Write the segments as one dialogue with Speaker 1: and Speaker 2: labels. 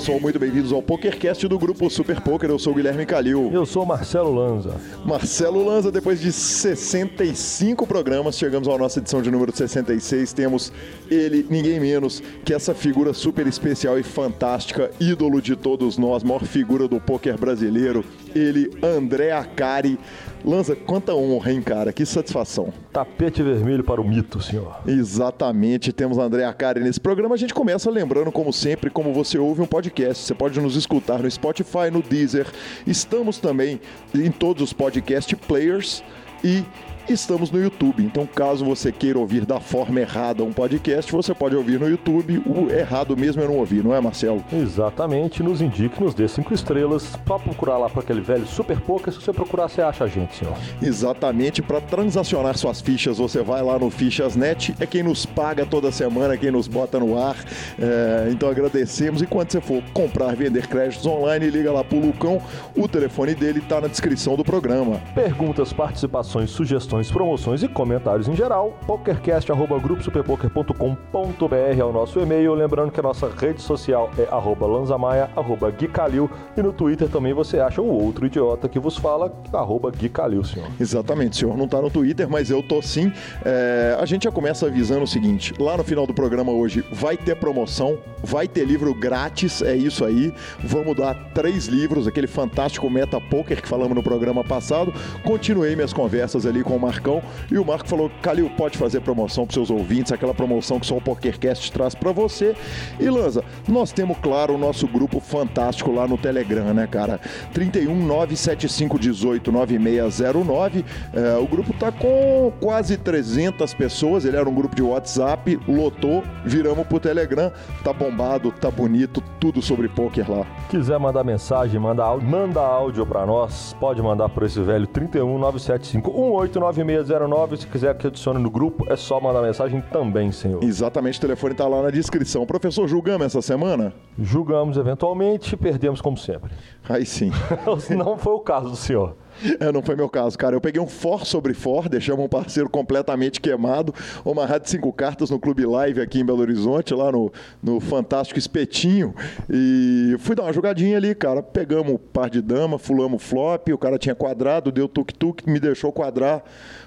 Speaker 1: pessoal, muito bem-vindos ao PokerCast do grupo Super Poker. Eu sou o Guilherme Calil.
Speaker 2: Eu sou Marcelo Lanza.
Speaker 1: Marcelo Lanza, depois de 65 programas, chegamos à nossa edição de número 66. Temos ele, ninguém menos que essa figura super especial e fantástica, ídolo de todos nós, maior figura do poker brasileiro, ele, André Acari. Lanza, quanta honra, hein, cara? Que satisfação.
Speaker 2: Tapete vermelho para o mito, senhor.
Speaker 1: Exatamente, temos André Acari nesse programa. A gente começa lembrando, como sempre, como você ouve um podcast. Você pode nos escutar no Spotify, no Deezer. Estamos também em todos os podcast players e estamos no YouTube. Então, caso você queira ouvir da forma errada um podcast, você pode ouvir no YouTube. O errado mesmo é não ouvir, não é, Marcelo?
Speaker 2: Exatamente. Nos indique, nos dê cinco estrelas. Só procurar lá para aquele velho super pouca. Se você procurar, você acha a gente, senhor.
Speaker 1: Exatamente. Para transacionar suas fichas, você vai lá no Fichasnet. É quem nos paga toda semana, quem nos bota no ar. É, então, agradecemos. E quando você for comprar, vender créditos online, liga lá pro Lucão. O telefone dele está na descrição do programa.
Speaker 2: Perguntas, participações, sugestões, promoções e comentários em geral, pokercast.gruposuperpoker.com.br é o nosso e-mail. Lembrando que a nossa rede social é arroba lanzamaia, arroba guicalil e no Twitter também você acha o outro idiota que vos fala, arroba guicalil, senhor.
Speaker 1: Exatamente, senhor não está no Twitter, mas eu tô sim. É, a gente já começa avisando o seguinte: lá no final do programa hoje vai ter promoção, vai ter livro grátis, é isso aí. Vamos dar três livros, aquele fantástico Meta Poker que falamos no programa passado. Continuei minhas conversas ali com o Marcão e o Marco falou: Calil, pode fazer promoção para seus ouvintes, aquela promoção que só o PokerCast traz para você. E Lanza, nós temos, claro, o nosso grupo fantástico lá no Telegram, né, cara? 31 975 18 9609. É, o grupo tá com quase 300 pessoas. Ele era um grupo de WhatsApp, lotou, viramos pro Telegram. Tá bombado, tá bonito, tudo sobre poker lá.
Speaker 2: Quiser mandar mensagem, manda áudio, manda áudio para nós, pode mandar por esse velho 31 975 189609. Se quiser que adicione no grupo, é só mandar mensagem também, senhor.
Speaker 1: Exatamente, o telefone tá lá na descrição. Professor, julgamos essa semana?
Speaker 2: Julgamos eventualmente, perdemos como sempre.
Speaker 1: Aí sim.
Speaker 2: Não foi o caso do senhor.
Speaker 1: É, não foi meu caso, cara. Eu peguei um for sobre for, deixamos um parceiro completamente queimado, uma rádio de cinco cartas no Clube Live aqui em Belo Horizonte, lá no, no Fantástico Espetinho. E fui dar uma jogadinha ali, cara. Pegamos um par de dama, fulamos flop, o cara tinha quadrado, deu tuk-tuk, me deixou quadrar.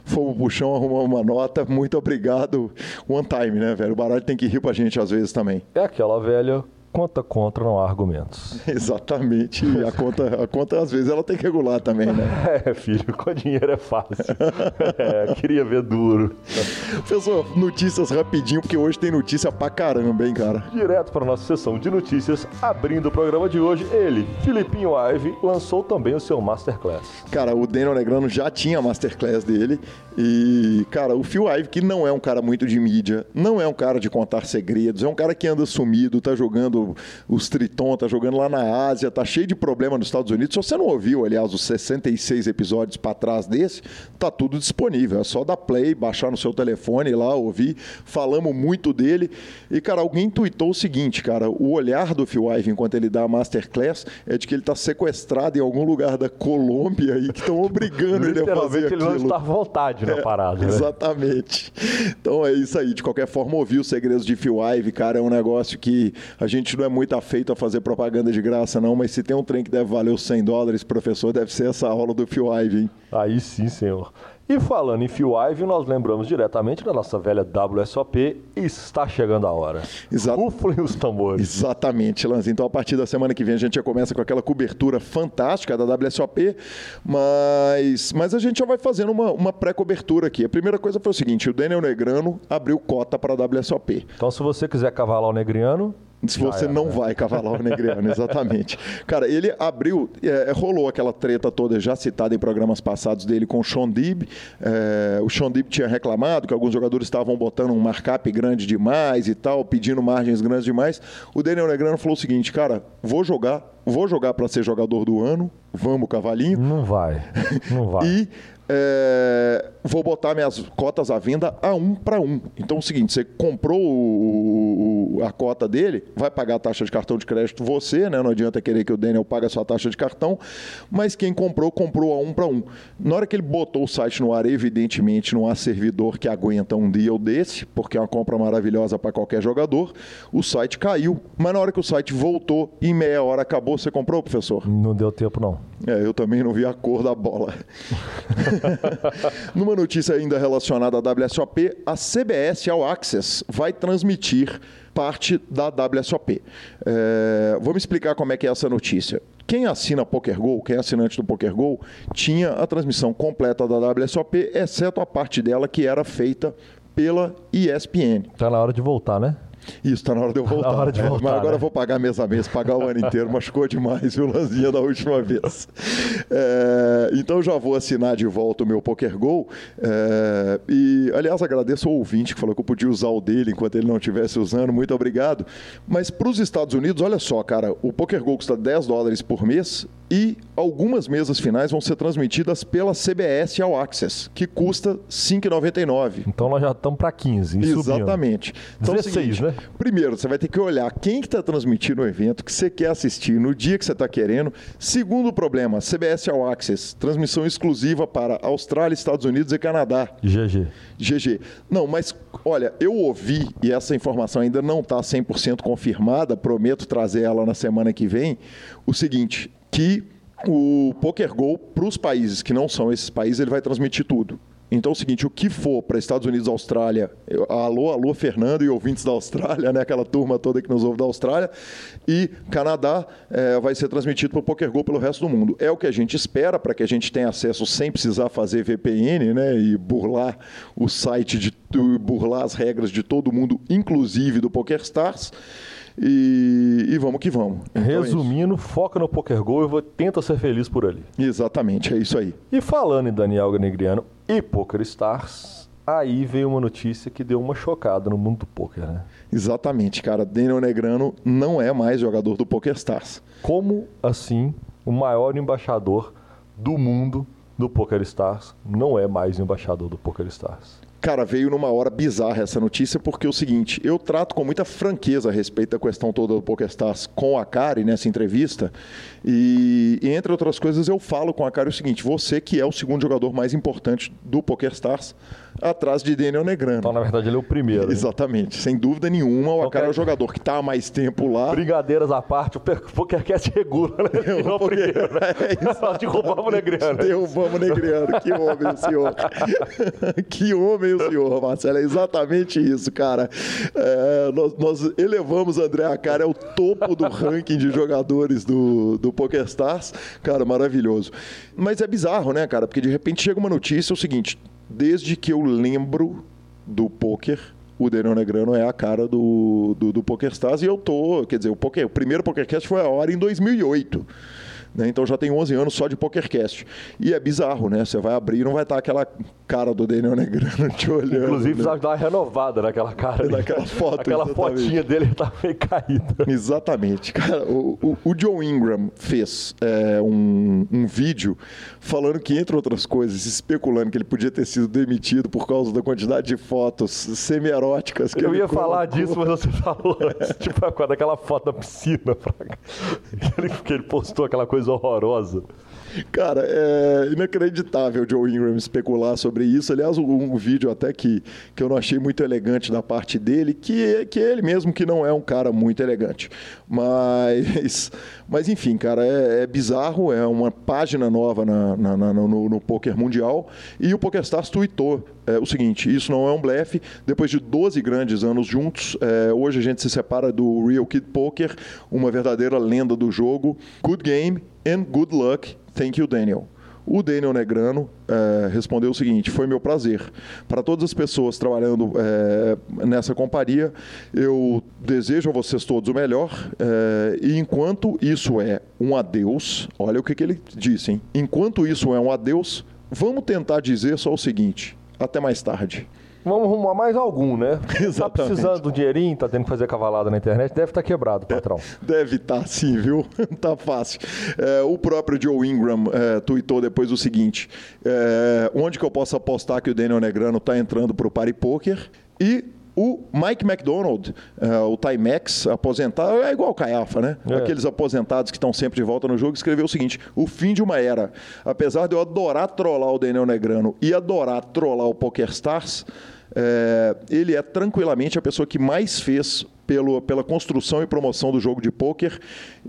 Speaker 1: Fomos pro chão, arrumamos uma nota. Muito obrigado. One time, né, velho? O baralho tem que rir pra gente às vezes também.
Speaker 2: É aquela velha conta contra, não há argumentos.
Speaker 1: Exatamente. E a conta, a conta, às vezes, ela tem que regular também, né?
Speaker 2: É, filho, com dinheiro é fácil. É, queria ver duro.
Speaker 1: Professor, notícias rapidinho, porque hoje tem notícia pra caramba, hein, cara?
Speaker 2: Direto para nossa sessão de notícias, abrindo o programa de hoje, ele, Filipinho Ive, lançou também o seu Masterclass.
Speaker 1: Cara, o Daniel Negrano já tinha a Masterclass dele. E, cara, o Phil Ive, que não é um cara muito de mídia, não é um cara de contar segredos, é um cara que anda sumido, tá jogando os Triton, tá jogando lá na Ásia, tá cheio de problema nos Estados Unidos. Se você não ouviu, aliás, os 66 episódios para trás desse, tá tudo disponível. É só dar play, baixar no seu telefone lá, ouvir. Falamos muito dele. E, cara, alguém tweetou o seguinte, cara, o olhar do Phil Ive enquanto ele dá a Masterclass é de que ele tá sequestrado em algum lugar da Colômbia e que estão obrigando ele a fazer
Speaker 2: ele
Speaker 1: aquilo.
Speaker 2: não está à vontade na parada. né?
Speaker 1: Exatamente. Então é isso aí. De qualquer forma, ouvir os segredos de Phil Ive, cara, é um negócio que a gente não é muito afeito a fazer propaganda de graça, não, mas se tem um trem que deve valer os 100 dólares, professor, deve ser essa aula do Phil Ive, hein?
Speaker 2: Aí sim, senhor. E falando em Phil Ive, nós lembramos diretamente da nossa velha WSOP. Está chegando a hora.
Speaker 1: Exato.
Speaker 2: Ruflem os tambores.
Speaker 1: Exatamente, Lanz. Então, a partir da semana que vem, a gente já começa com aquela cobertura fantástica da WSOP, mas, mas a gente já vai fazendo uma, uma pré-cobertura aqui. A primeira coisa foi o seguinte: o Daniel Negrano abriu cota para a WSOP.
Speaker 2: Então, se você quiser cavalar o negriano,
Speaker 1: Se você não vai cavalar o Negreano, exatamente. Cara, ele abriu, é, rolou aquela treta toda já citada em programas passados dele com o Sean Dib. É, o Sean Dib tinha reclamado que alguns jogadores estavam botando um markup grande demais e tal, pedindo margens grandes demais. O Daniel Negrano falou o seguinte, cara, vou jogar, vou jogar para ser jogador do ano, vamos, cavalinho.
Speaker 2: não vai. Não vai.
Speaker 1: E é, vou botar minhas cotas à venda a um para um. Então é o seguinte, você comprou o, a cota dele, vai pagar a taxa de cartão de crédito você, né? Não adianta querer que o Daniel pague a sua taxa de cartão, mas quem comprou, comprou a um para um. Na hora que ele botou o site no ar, evidentemente não há servidor que aguenta um deal desse, porque é uma compra maravilhosa para qualquer jogador, o site caiu. Mas na hora que o site voltou, em meia hora acabou, você comprou, professor?
Speaker 2: Não deu tempo, não.
Speaker 1: É, eu também não vi a cor da bola. Numa notícia ainda relacionada à WSOP, a CBS All Access vai transmitir parte da WSOP. É, vamos explicar como é que é essa notícia. Quem assina PokerGo, quem é assinante do PokerGo, tinha a transmissão completa da WSOP, exceto a parte dela que era feita pela ESPN.
Speaker 2: Tá na hora de voltar, né?
Speaker 1: Isso, está na hora de eu voltar.
Speaker 2: na hora de
Speaker 1: né?
Speaker 2: voltar,
Speaker 1: Mas agora
Speaker 2: né?
Speaker 1: eu vou pagar mês a mês, pagar o ano inteiro. Machucou demais, viu, Lanzinha, da última vez. É, então já vou assinar de volta o meu PokerGo. É, e, aliás, agradeço ao ouvinte que falou que eu podia usar o dele enquanto ele não estivesse usando. Muito obrigado. Mas para os Estados Unidos, olha só, cara, o PokerGo custa 10 dólares por mês e algumas mesas finais vão ser transmitidas pela CBS All Access, que custa R$ 5,99.
Speaker 2: Então nós já estamos para 15. e subindo.
Speaker 1: Exatamente. Então, é o
Speaker 2: 16, né?
Speaker 1: Primeiro, você vai ter que olhar quem que está transmitindo o evento, que você quer assistir, no dia que você está querendo. Segundo problema, CBS All Access, transmissão exclusiva para Austrália, Estados Unidos e Canadá.
Speaker 2: GG.
Speaker 1: GG. Não, mas olha, eu ouvi, e essa informação ainda não está 100% confirmada, prometo trazer ela na semana que vem, o seguinte, que o PokerGo, para os países que não são esses países, ele vai transmitir tudo. Então é o seguinte, o que for para Estados Unidos, Austrália, alô, alô, Fernando e ouvintes da Austrália, né, aquela turma toda que nos ouve da Austrália, e Canadá eh, vai ser transmitido para o PokerGo pelo resto do mundo. É o que a gente espera para que a gente tenha acesso sem precisar fazer VPN, né, e burlar o site de burlar as regras de todo mundo, inclusive do PokerStars. E, e vamos que vamos. Então é.
Speaker 2: Resumindo, foca no PokerGo e vou- tenta ser feliz por ali.
Speaker 1: Exatamente, é isso aí.
Speaker 2: E falando em Daniel Negriano e Poker Stars, aí veio uma notícia que deu uma chocada no mundo do poker, né?
Speaker 1: Exatamente, cara. Daniel Negrano não é mais jogador do PokerStars.
Speaker 2: Como assim o maior embaixador do mundo do Poker Stars não é mais embaixador do Poker Stars?
Speaker 1: Cara, veio numa hora bizarra essa notícia, porque é o seguinte, eu trato com muita franqueza a respeito da questão toda do PokerStars com a Kari nessa entrevista, e, e, entre outras coisas eu falo com a Kari o seguinte, você que é o segundo jogador mais importante do PokerStars, atrás de Daniel Negrano.
Speaker 2: Então, na verdade, ele é o primeiro.
Speaker 1: Exatamente, sem dúvida nenhuma, o
Speaker 2: Então,
Speaker 1: é o jogador que está há mais tempo lá.
Speaker 2: Brigadeiras à parte, o PokerCast regula, né?
Speaker 1: Eu
Speaker 2: Não,
Speaker 1: vou-
Speaker 2: primeiro, né?
Speaker 1: É
Speaker 2: derrubamos o Negriano.
Speaker 1: Derrubamos o Negriano. Que homem o senhor. que homem o senhor, Marcelo. É exatamente isso, cara. É, nós, nós elevamos André Acari ao topo do ranking de jogadores do, do PokerStars. Cara, maravilhoso. Mas é bizarro, né, cara? Porque de repente chega uma notícia, é o seguinte. Desde que eu lembro do poker, o Daniel Negrano é a cara do, do, do PokerStars e eu tô, quer dizer, o, poker, o primeiro PokerCast foi a hora em 2008. né? Então já tem 11 anos só de PokerCast. E é bizarro, né? Você vai abrir e não vai estar aquela cara do Daniel Negrano te olhando.
Speaker 2: Inclusive,
Speaker 1: né?
Speaker 2: dar uma renovada naquela cara. ali.
Speaker 1: Naquela foto,
Speaker 2: Aquela
Speaker 1: exatamente.
Speaker 2: fotinha dele tá meio caída.
Speaker 1: Exatamente. Cara, o, o, o Joe Ingram fez é, um, um vídeo falando que, entre outras coisas, especulando que ele podia ter sido demitido por causa da quantidade de fotos semi-eróticas que
Speaker 2: Eu
Speaker 1: ele
Speaker 2: ia falar
Speaker 1: colocou.
Speaker 2: disso, mas você falou. Tipo, daquela foto da piscina. Ele, que ele postou aquela coisa horrorosa.
Speaker 1: Cara, é inacreditável o Joe Ingram especular sobre isso. Aliás, um, um vídeo até que, que eu não achei muito elegante da parte dele, que, que ele mesmo que não é um cara muito elegante. Mas, mas enfim, cara, é, é bizarro, é uma página nova na, na- na- no, no poker mundial. E o PokerStars tweetou é, o seguinte, isso não é um blefe, depois de 12 grandes anos juntos, é, hoje a gente se separa do Real Kid Poker, uma verdadeira lenda do jogo. Good game and good luck. Thank you, Daniel. O Daniel Negrano eh, respondeu o seguinte: foi meu prazer. Para todas as pessoas trabalhando eh, nessa companhia, eu desejo a vocês todos o melhor. eh, e enquanto isso é um adeus, olha o que, que ele disse, hein? Enquanto isso é um adeus, vamos tentar dizer só o seguinte: até mais tarde.
Speaker 2: Vamos arrumar mais algum, né?
Speaker 1: Exatamente.
Speaker 2: Tá precisando do dinheirinho, tá tendo que fazer cavalada na internet, deve estar tá quebrado, patrão.
Speaker 1: Deve estar tá, sim, viu? tá fácil. É, o próprio Joe Ingram é, tweetou depois o seguinte: é, onde que eu posso apostar que o Daniel Negrano está entrando para o Party Poker? E o Mike McDonald, uh, o Timex, aposentado, é igual o Caiafa, né? É. Aqueles aposentados que estão sempre de volta no jogo, escreveu o seguinte: o fim de uma era. Apesar de eu adorar trollar o Daniel Negrano e adorar trollar o PokerStars, é, ele é tranquilamente a pessoa que mais fez pelo, pela construção e promoção do jogo de pôquer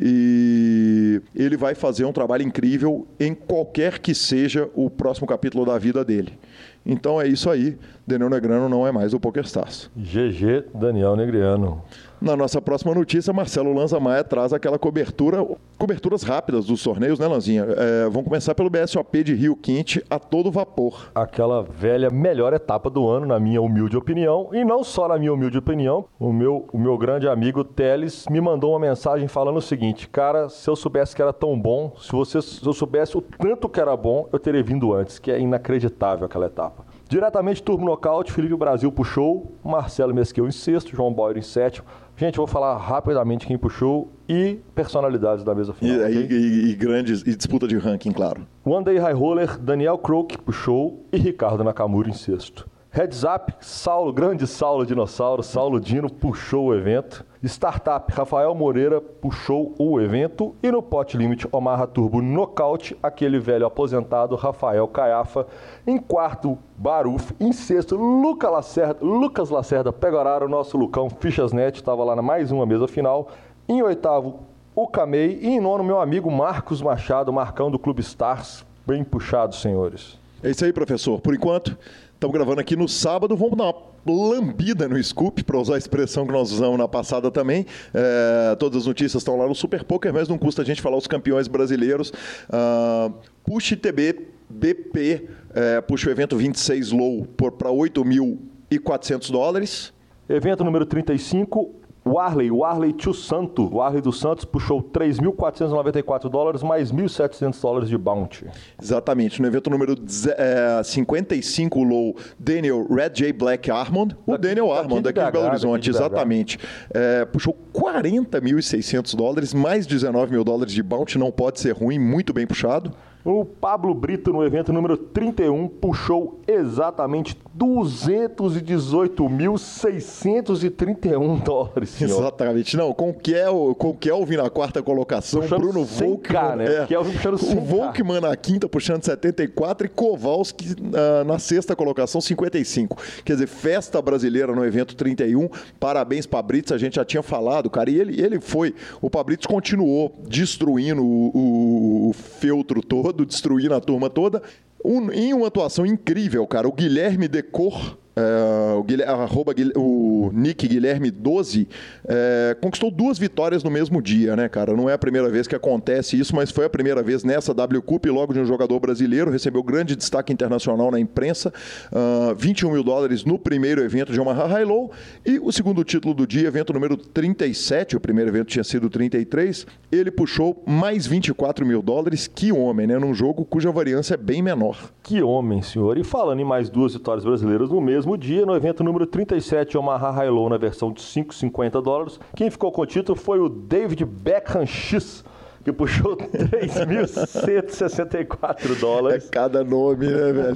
Speaker 1: e ele vai fazer um trabalho incrível em qualquer que seja o próximo capítulo da vida dele. Então é isso aí. Daniel Negrano não é mais o PokerStars.
Speaker 2: GG Daniel Negriano.
Speaker 1: Na nossa próxima notícia, Marcelo Lanza Maia traz aquela cobertura, coberturas rápidas dos torneios, né, Lanzinha? É, vamos começar pelo BSOP de Rio Quinte a todo vapor.
Speaker 2: Aquela velha melhor etapa do ano, na minha humilde opinião, e não só na minha humilde opinião, o meu, o meu grande amigo Teles me mandou uma mensagem falando o seguinte: Cara, se eu soubesse que era tão bom, se, você, se eu soubesse o tanto que era bom, eu teria vindo antes, que é inacreditável aquela etapa. Diretamente, turbo nocaute, Felipe Brasil puxou, Marcelo Mesquil em sexto, João Boyer em sétimo. Gente, vou falar rapidamente quem puxou e personalidades da mesa final.
Speaker 1: E, okay? e, e, grandes, e disputa de ranking, claro.
Speaker 2: One Day High Roller, Daniel Croak puxou e Ricardo Nakamura em sexto. Heads Up, Saulo, grande Saulo Dinossauro, Saulo Dino puxou o evento. Startup, Rafael Moreira puxou o evento. E no Pot Limit, Omarra Turbo Nocaute, aquele velho aposentado, Rafael Caiafa. Em quarto, Baruf. Em sexto, Luca Lacerda, Lucas Lacerda Pegoraro, nosso Lucão Fichasnet, estava lá na mais uma mesa final. Em oitavo, o Camei. E em nono, meu amigo Marcos Machado, Marcão do Clube Stars. Bem puxado, senhores.
Speaker 1: É isso aí, professor. Por enquanto, Estamos gravando aqui no sábado, vamos dar uma lambida no Scoop, para usar a expressão que nós usamos na passada também. É, todas as notícias estão lá no Super Poker, mas não custa a gente falar os campeões brasileiros. Uh, Push TB BP é, puxa o evento 26 low para 8.400 dólares.
Speaker 2: Evento número 35, o Arley, o Arley Tio Santo, o Arley dos Santos puxou 3.494 dólares mais 1.700 dólares de bounty.
Speaker 1: Exatamente. No evento número é, 55 low, Daniel Red J Black Armond, o daqui, Daniel Armond daqui, de, Belo Horizonte, exatamente. É, puxou 40.600 dólares mais 19 mil dólares de bounty, não pode ser ruim, muito bem puxado.
Speaker 2: O Pablo Brito, no evento número 31, puxou exatamente 218.631 dólares.
Speaker 1: Senhor. Exatamente. Não, com o Kel, com o Kelvin na quarta colocação,
Speaker 2: puxando
Speaker 1: Bruno Volkmann.
Speaker 2: Né? É, Kelvin puxando 100K.
Speaker 1: O Volkmann na quinta, puxando 74, e Kowalski uh, na sexta colocação, 55. Quer dizer, festa brasileira no evento 31. Parabéns, Pabrits. A gente já tinha falado, cara. E ele, ele foi. O Pabrits continuou destruindo o, o, o feltro todo todo, destruindo a turma toda. Um, em uma atuação incrível, cara, o Guilherme Decor é, o, Guilherme, arroba, o Nick Guilherme 12 é, conquistou duas vitórias no mesmo dia, né, cara? Não é a primeira vez que acontece isso, mas foi a primeira vez nessa W Cup, logo de um jogador brasileiro, recebeu grande destaque internacional na imprensa, uh, ah, 21 mil dólares no primeiro evento de Omaha High Low, e o segundo título do dia, evento número 37, o primeiro evento tinha sido 33, ele puxou mais 24 mil dólares, que homem, né? Num jogo cuja variância é bem menor.
Speaker 2: Que homem, senhor. E falando em mais duas vitórias brasileiras no mesmo mesmo dia, no evento número 37, Omaha High Low, na versão de 5,50 dólares. Quem ficou com o título foi o David Beckham X que puxou 3.164 dólares.
Speaker 1: É cada nome, né, velho?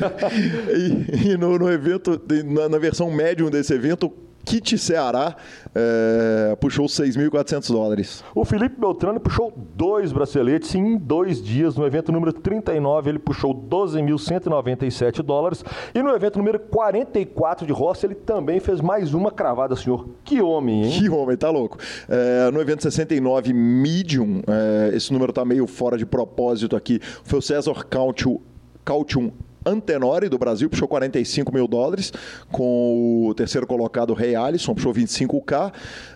Speaker 1: e, e no, no, evento, na, na versão médium desse evento, Kit Ceará é, puxou 6.400 dólares.
Speaker 2: O Felipe Beltrano puxou dois braceletes em dois dias. No evento número 39, ele puxou 12.197 dólares. E no evento número 44 de Rossi, ele também fez mais uma cravada, senhor. Que homem, hein?
Speaker 1: Que homem, tá louco. É, no evento 69, Medium, é, esse número tá meio fora de propósito aqui. Foi o César Cautium Antenori, do Brasil, puxou 45 mil dólares, com o terceiro colocado, Rei Alisson, puxou 25k.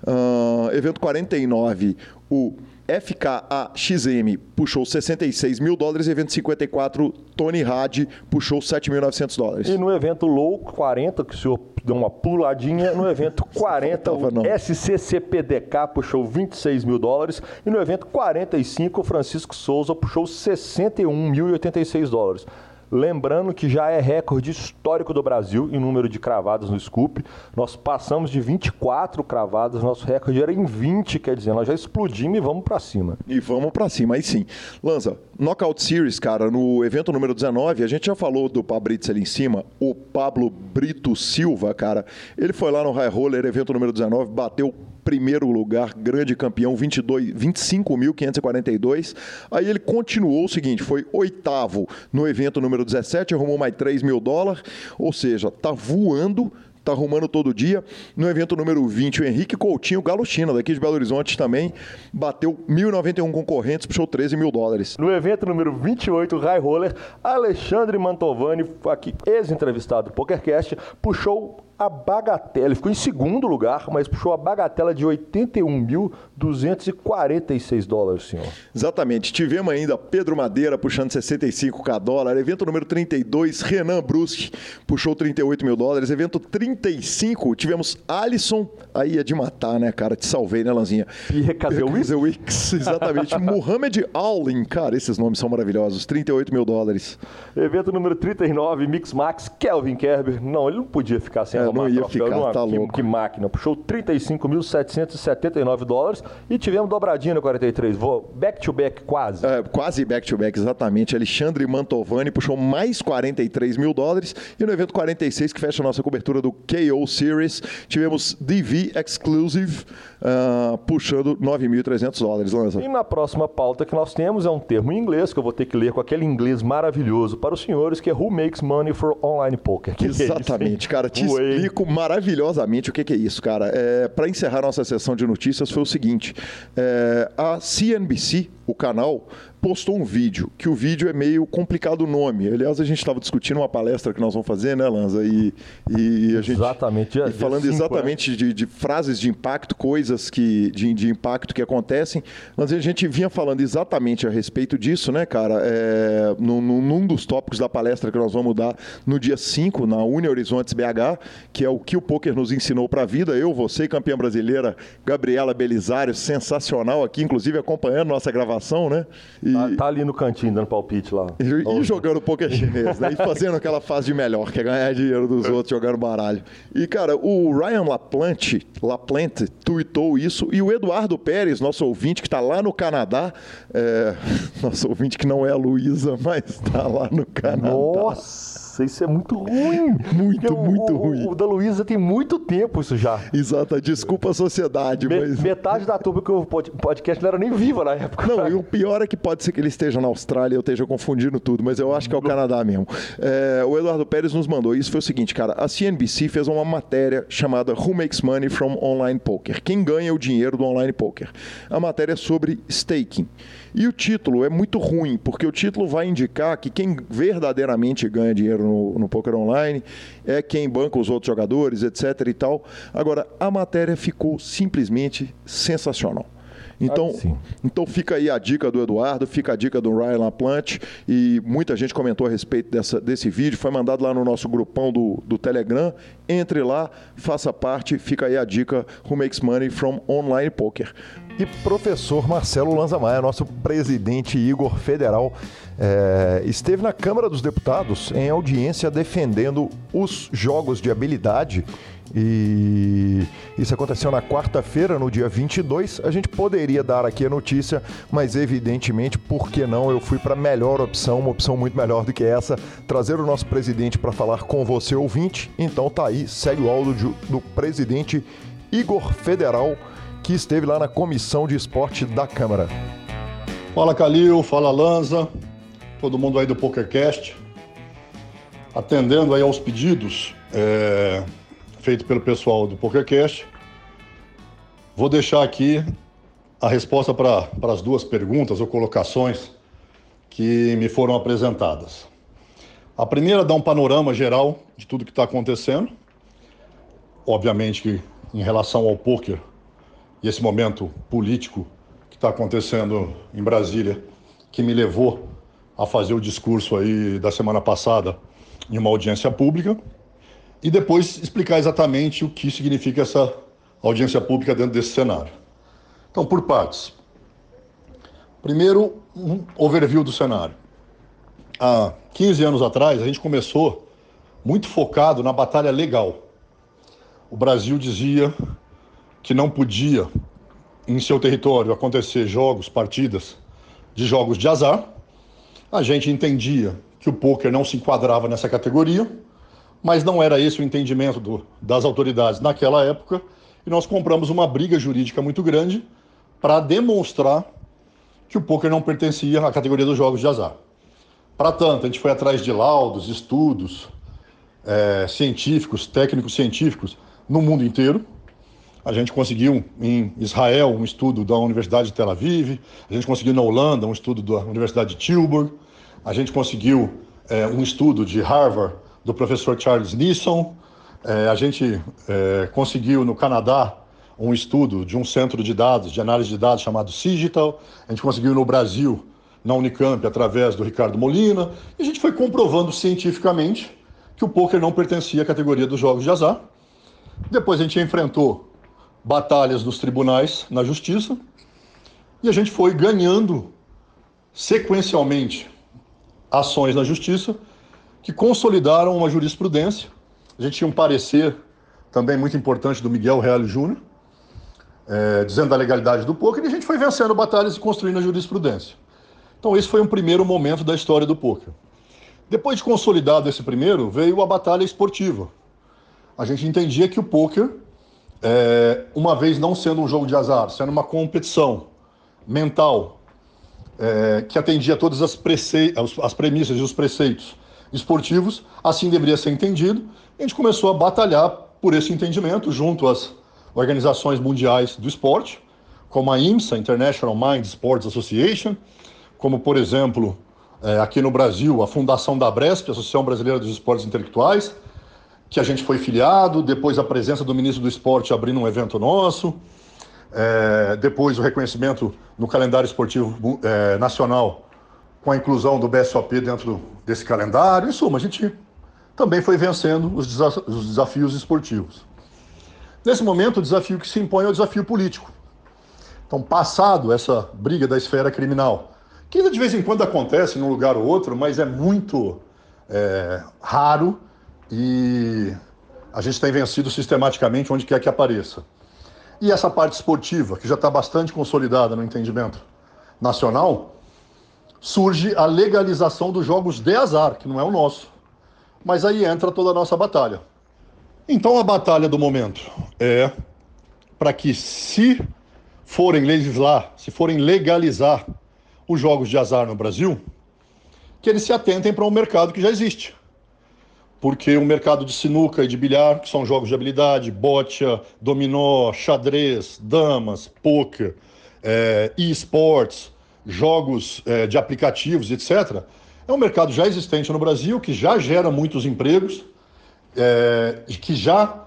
Speaker 1: Uh, evento 49, o FKAXM puxou 66 mil dólares, evento 54, Tony Had puxou 7.900 dólares.
Speaker 2: E no evento Low 40, que o senhor deu uma puladinha, no evento 40, o SCCPDK puxou 26 mil dólares, e no evento 45, o Francisco Souza puxou 61.086 dólares. Lembrando que já é recorde histórico do Brasil em número de cravadas no Scoop. Nós passamos de 24 cravadas, nosso recorde era em 20, quer dizer, nós já explodimos e vamos para cima.
Speaker 1: E vamos para cima, aí sim. Lanza, Knockout Series, cara, no evento número 19, a gente já falou do Pablitz ali em cima, o Pablo Brito Silva, cara, ele foi lá no High Roller, evento número 19, bateu primeiro lugar, grande campeão, 25.542. Aí ele continuou o seguinte, foi oitavo no evento número 17, arrumou mais 3 mil dólares, ou seja, tá voando tá arrumando todo dia. No evento número 20, o Henrique Coutinho, Galo China, daqui de Belo Horizonte também, bateu 1.091 concorrentes, puxou 13 mil dólares.
Speaker 2: No evento número 28, High Roller, Alexandre Mantovani, aqui ex-entrevistado do PokerCast, puxou a bagatela, ele ficou em segundo lugar, mas puxou a bagatela de 81.246 dólares, senhor.
Speaker 1: Exatamente. Tivemos ainda Pedro Madeira puxando 65k dólares. Evento número 32, Renan Bruschi puxou 38 mil dólares. Evento 35, tivemos Alisson, aí é de matar, né, cara? Te salvei, né, Lanzinha?
Speaker 2: Wicks,
Speaker 1: exatamente. Mohamed Allen, cara, esses nomes são maravilhosos. 38 mil dólares.
Speaker 2: Evento número 39, Mix Max, Kelvin Kerber. Não, ele não podia ficar sem
Speaker 1: É, não ia
Speaker 2: troféu.
Speaker 1: ficar, tá
Speaker 2: que,
Speaker 1: louco.
Speaker 2: que máquina. Puxou 35.779 dólares e tivemos dobradinha no 43. Vou back to back quase.
Speaker 1: É, quase back-to-back, exatamente. Alexandre Mantovani puxou mais 43 mil dólares. E no evento 46, que fecha a nossa cobertura do KO Series, tivemos DV Exclusive ah, puxando 9.300 dólares. Lança.
Speaker 2: E na próxima pauta que nós temos é um termo em inglês que eu vou ter que ler com aquele inglês maravilhoso para os senhores, que é Who Makes Money for Online Poker. Que é?
Speaker 1: Exatamente, cara. Te
Speaker 2: Voei.
Speaker 1: explico maravilhosamente o que, que é isso, cara. É, Para encerrar nossa sessão de notícias, foi o seguinte: é, a CNBC, o canal, postou um vídeo, que o vídeo é meio complicado o nome. Aliás, a gente estava discutindo uma palestra que nós vamos fazer, né, Lanza? E, e a gente.
Speaker 2: Exatamente, dia-
Speaker 1: E falando
Speaker 2: cinco,
Speaker 1: exatamente de, de frases de impacto, coisas que, de, de impacto que acontecem. Mas a gente vinha falando exatamente a respeito disso, né, cara? É, num, num- num dos tópicos da palestra que nós vamos dar no dia 5, na Uni Horizontes BH, que é o que o poker nos ensinou para a vida. Eu, você, campeã brasileira, Gabriela Belisário, sensacional aqui, inclusive acompanhando nossa gravação, né? E,
Speaker 2: Tá, tá ali no cantinho dando palpite lá.
Speaker 1: e, e jogando poker chinês, né? E fazendo aquela fase de melhor, que é ganhar dinheiro dos outros jogando baralho. E, cara, o Ryan Laplante, Laplante tweetou isso e o Eduardo Pérez, nosso ouvinte que está lá no Canadá, é, nosso ouvinte que não é a Luísa, mas está lá no Canadá.
Speaker 2: Nossa, isso é muito ruim.
Speaker 1: Muito,
Speaker 2: o-
Speaker 1: muito
Speaker 2: o,
Speaker 1: ruim.
Speaker 2: O da Luísa tem muito tempo isso já.
Speaker 1: Exato, desculpa a sociedade,
Speaker 2: Me-
Speaker 1: mas...
Speaker 2: Metade da turma que o pod- podcast não era nem viva na época.
Speaker 1: Não, e o pior é que pode ser que ele esteja na Austrália, eu esteja confundindo tudo, mas eu acho que é o Canadá mesmo. É, o Eduardo Pérez nos mandou isso, foi o seguinte, cara, a CNBC fez uma matéria chamada Who Makes Money from Online Poker? Quem ganha o dinheiro do online poker? A matéria é sobre staking. E o título é muito ruim, porque o título vai indicar que quem verdadeiramente ganha dinheiro no, no poker online é quem banca os outros jogadores, etc e tal. Agora, a matéria ficou simplesmente sensacional. Então,
Speaker 2: Ah,
Speaker 1: então fica aí a dica do Eduardo, fica a dica do Ryan Laplante e muita gente comentou a respeito dessa, desse vídeo, foi mandado lá no nosso grupão do, do Telegram. Entre lá, faça parte, fica aí a dica Who Makes Money from Online Poker.
Speaker 3: E professor Marcelo Lanza Maia, nosso presidente Igor Federal, eh, esteve na Câmara dos Deputados em audiência defendendo os jogos de habilidade. E isso aconteceu na quarta-feira, no dia 22. A gente poderia dar aqui a notícia, mas evidentemente, por que não? Eu fui para a melhor opção, uma opção muito melhor do que essa, trazer o nosso presidente para falar com você, ouvinte. Então tá aí, segue o áudio do presidente Igor Federal que esteve lá na comissão de esporte da Câmara.
Speaker 4: Fala Calil, fala Lanza, todo mundo aí do PokerCast. Atendendo aí aos pedidos é, feitos pelo pessoal do PokerCast, vou deixar aqui a resposta para as duas perguntas ou colocações que me foram apresentadas. A primeira dá um panorama geral de tudo que está acontecendo. Obviamente que em relação ao poker e esse momento político que está acontecendo em Brasília, que me levou a fazer o discurso aí da semana passada em uma audiência pública, e depois explicar exatamente o que significa essa audiência pública dentro desse cenário. Então, por partes. Primeiro, um overview do cenário. há 15 anos atrás, a gente começou muito focado na batalha legal. O Brasil dizia que não podia, em seu território, acontecer jogos, partidas de jogos de azar. A gente entendia que o poker não se enquadrava nessa categoria, mas não era esse o entendimento do, das autoridades naquela época, e nós compramos uma briga jurídica muito grande para demonstrar que o poker não pertencia à categoria dos jogos de azar. Para tanto, a gente foi atrás de laudos, estudos é, científicos, técnicos científicos no mundo inteiro. A gente conseguiu em Israel um estudo da Universidade de Tel Aviv, a gente conseguiu na Holanda um estudo da Universidade de Tilburg, a gente conseguiu é, um estudo de Harvard do professor Charles Nisson, é, a gente é, conseguiu no Canadá um estudo de um centro de dados, de análise de dados chamado Cigital, a gente conseguiu no Brasil, na Unicamp, através do Ricardo Molina, e a gente foi comprovando cientificamente que o poker não pertencia à categoria dos jogos de azar. Depois a gente enfrentou batalhas nos tribunais, na justiça, e a gente foi ganhando sequencialmente ações na justiça que consolidaram uma jurisprudência. A gente tinha um parecer também muito importante do Miguel Real Júnior, é, dizendo da legalidade do poker, e a gente foi vencendo batalhas e construindo a jurisprudência. Então esse foi um primeiro momento da história do poker. Depois de consolidado esse primeiro, veio a batalha esportiva. A gente entendia que o poker, é, uma vez não sendo um jogo de azar, sendo uma competição mental é, que atendia todas as, as premissas e os preceitos esportivos, assim deveria ser entendido. A gente começou a batalhar por esse entendimento junto às organizações mundiais do esporte, como a IMSA, International Mind Sports Association, como, por exemplo, é, aqui no Brasil, a fundação da Bresp, Associação Brasileira dos Esportes Intelectuais, que a gente foi filiado, depois a presença do ministro do Esporte abrindo um evento nosso, é, depois o reconhecimento no calendário esportivo é, nacional com a inclusão do BSOP dentro desse calendário. Em suma, a gente também foi vencendo os, os desafios esportivos. Nesse momento, o desafio que se impõe é o desafio político. Então, passado essa briga da esfera criminal que ainda de vez em quando acontece num lugar ou outro, mas é muito é, raro e a gente tem vencido sistematicamente onde quer que apareça. E essa parte esportiva, que já está bastante consolidada no entendimento nacional, surge a legalização dos jogos de azar, que não é o nosso. Mas aí entra toda a nossa batalha. Então a batalha do momento é para que, se forem legislar, se forem legalizar os jogos de azar no Brasil, que eles se atentem para um mercado que já existe. Porque o mercado de sinuca e de bilhar, que são jogos de habilidade, bocha, dominó, xadrez, damas, poker, é, e-sports, jogos é, de aplicativos, etc., é um mercado já existente no Brasil, que já gera muitos empregos, é, que já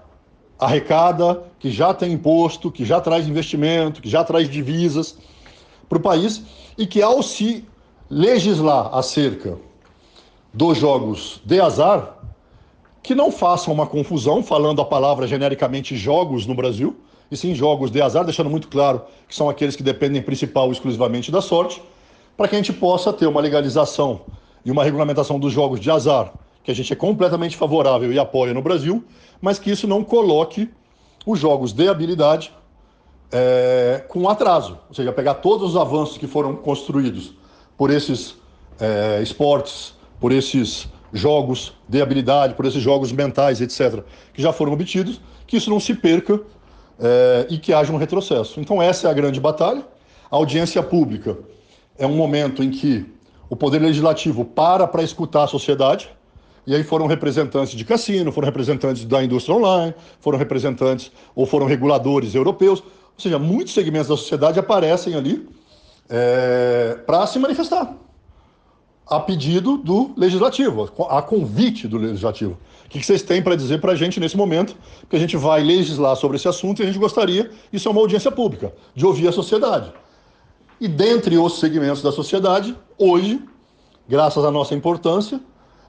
Speaker 4: arrecada, que já tem imposto, que já traz investimento, que já traz divisas para o país e que, ao se legislar acerca dos jogos de azar, que não façam uma confusão falando a palavra genericamente jogos no Brasil, e sim jogos de azar, deixando muito claro que são aqueles que dependem principal exclusivamente da sorte, para que a gente possa ter uma legalização e uma regulamentação dos jogos de azar, que a gente é completamente favorável e apoia no Brasil, mas que isso não coloque os jogos de habilidade é, com atraso, ou seja, pegar todos os avanços que foram construídos por esses é, esportes, por esses jogos de habilidade, por esses jogos mentais, etc., que já foram obtidos, que isso não se perca é, e que haja um retrocesso. Então, essa é a grande batalha. A audiência pública é um momento em que o Poder Legislativo para para escutar a sociedade, e aí foram representantes de cassino, foram representantes da indústria online, foram representantes ou foram reguladores europeus, ou seja, muitos segmentos da sociedade aparecem ali é, para se manifestar, a pedido do legislativo, a convite do legislativo. O que vocês têm para dizer para a gente nesse momento? Porque a gente vai legislar sobre esse assunto e a gente gostaria, isso é uma audiência pública, de ouvir a sociedade. E dentre os segmentos da sociedade, hoje, graças à nossa importância,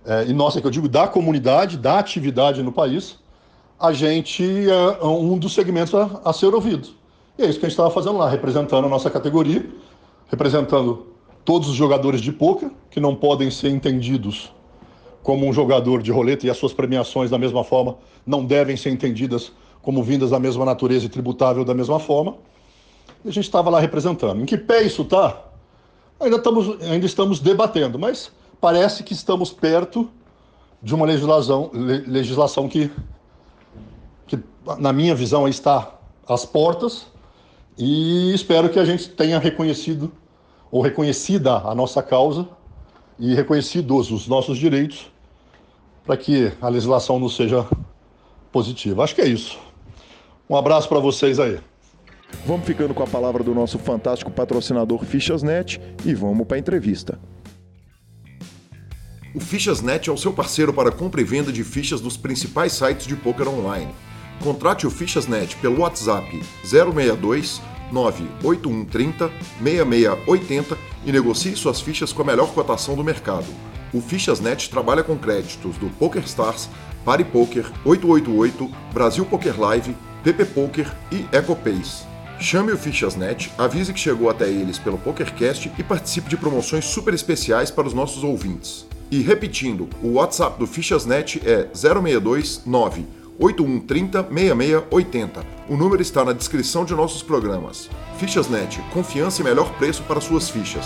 Speaker 4: é, e nossa, que eu digo, da comunidade, da atividade no país, a gente é um dos segmentos a, a ser ouvido. E é isso que a gente estava fazendo lá, representando a nossa categoria, representando todos os jogadores de poker, que não podem ser entendidos como um jogador de roleta e as suas premiações da mesma forma não devem ser entendidas como vindas da mesma natureza e tributável da mesma forma. E a gente estava lá representando. Em que pé isso está? Ainda estamos, ainda estamos debatendo, mas parece que estamos perto de uma legislação, legislação que, que, na minha visão, está às portas e espero que a gente tenha reconhecido ou reconhecida a nossa causa e reconhecidos os nossos direitos para que a legislação não seja positiva. Acho que é isso. Um abraço para vocês aí.
Speaker 1: Vamos ficando com a palavra do nosso fantástico patrocinador Fichasnet e vamos para a entrevista.
Speaker 5: O Fichasnet é o seu parceiro para compra e venda de fichas dos principais sites de poker online. Contrate o Fichasnet pelo WhatsApp 062 98130 6680 e negocie suas fichas com a melhor cotação do mercado. O Fichasnet trabalha com créditos do PokerStars, PariPoker, 888, Brasil Poker Live, PP Poker e EcoPace. Chame o Fichasnet, avise que chegou até eles pelo PokerCast e participe de promoções super especiais para os nossos ouvintes. E repetindo, o WhatsApp do Fichasnet é 062 9 8130 6680. O número está na descrição de nossos programas. Fichasnet, confiança e melhor preço para suas fichas.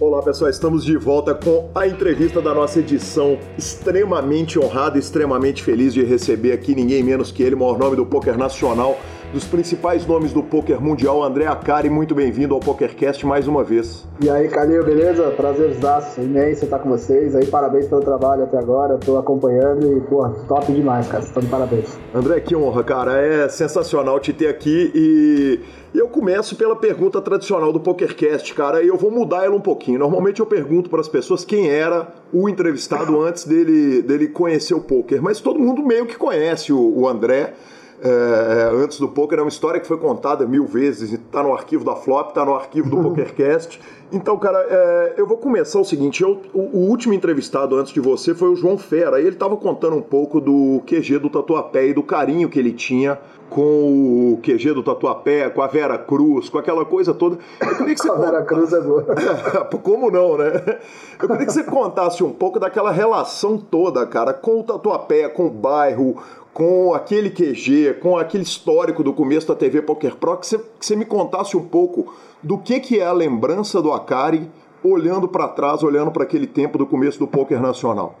Speaker 1: Olá pessoal, estamos de volta com a entrevista da nossa edição. Extremamente honrado, extremamente feliz de receber aqui ninguém menos que ele, maior nome do poker nacional, dos principais nomes do poker mundial, André Acari. Muito bem-vindo ao PokerCast mais uma vez.
Speaker 6: E aí, Calil, beleza? Prazerzaço imenso estar com vocês. Aí, parabéns pelo trabalho até agora. Estou acompanhando e, pô, top demais, cara. Estão de parabéns.
Speaker 1: André, que honra, cara. É sensacional te ter aqui e eu começo pela pergunta tradicional do PokerCast, cara, e eu vou mudar ela um pouquinho. Normalmente eu pergunto para as pessoas quem era o entrevistado antes dele, dele conhecer o poker, mas todo mundo meio que conhece o, o André é, antes do poker. É uma história que foi contada mil vezes, está no arquivo da Flop, está no arquivo do PokerCast. Então, cara, é, eu vou começar o seguinte: eu, o, o, último entrevistado antes de você foi o João Fera, e ele estava contando um pouco do QG do Tatuapé e do carinho que ele tinha com o QG do Tatuapé, com a Vera Cruz, com aquela coisa toda.
Speaker 6: Eu queria que você a Vera Cruz é boa.
Speaker 1: Como não, né? Eu queria que você contasse um pouco daquela relação toda, cara, com o Tatuapé, com o bairro, com aquele QG, com aquele histórico do começo da TV Poker Pro, que você, me contasse um pouco do que, que é a lembrança do Akari olhando para trás, olhando para aquele tempo do começo do poker nacional.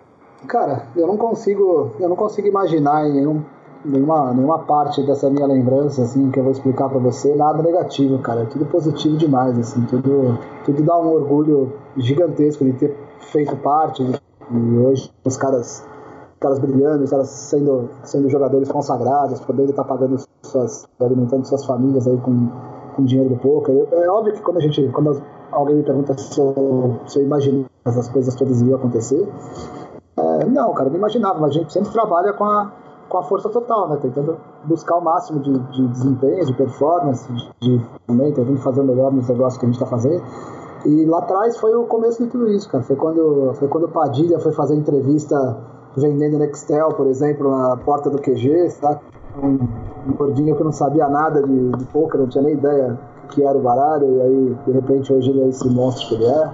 Speaker 6: Cara, eu não consigo, eu não consigo imaginar em nenhum, nenhuma, nenhuma parte dessa minha lembrança assim que eu vou explicar para você nada negativo, cara. É tudo positivo demais, assim, tudo, tudo dá um orgulho gigantesco de ter feito parte e hoje os caras caras brilhando, os caras sendo, sendo jogadores consagrados, podendo estar pagando suas, alimentando suas famílias aí com, com dinheiro do poker. É óbvio que quando a gente, quando alguém me pergunta se eu, se eu imagino essas coisas todas iam acontecer, é, não, cara, não imaginava, mas a gente sempre trabalha com a, com a força total, né? Tentando buscar o máximo de, de desempenho, de performance, de, de tentando fazer o melhor nos negócios que a gente está fazendo. E lá atrás foi o começo de tudo isso, cara. Foi quando, foi quando o Padilha foi fazer entrevista vendendo Nextel, por exemplo, na porta do QG, sabe? Um, um gordinho que não sabia nada de, de poker, não tinha nem ideia que era o baralho, e aí, de repente, hoje ele é esse monstro que ele é.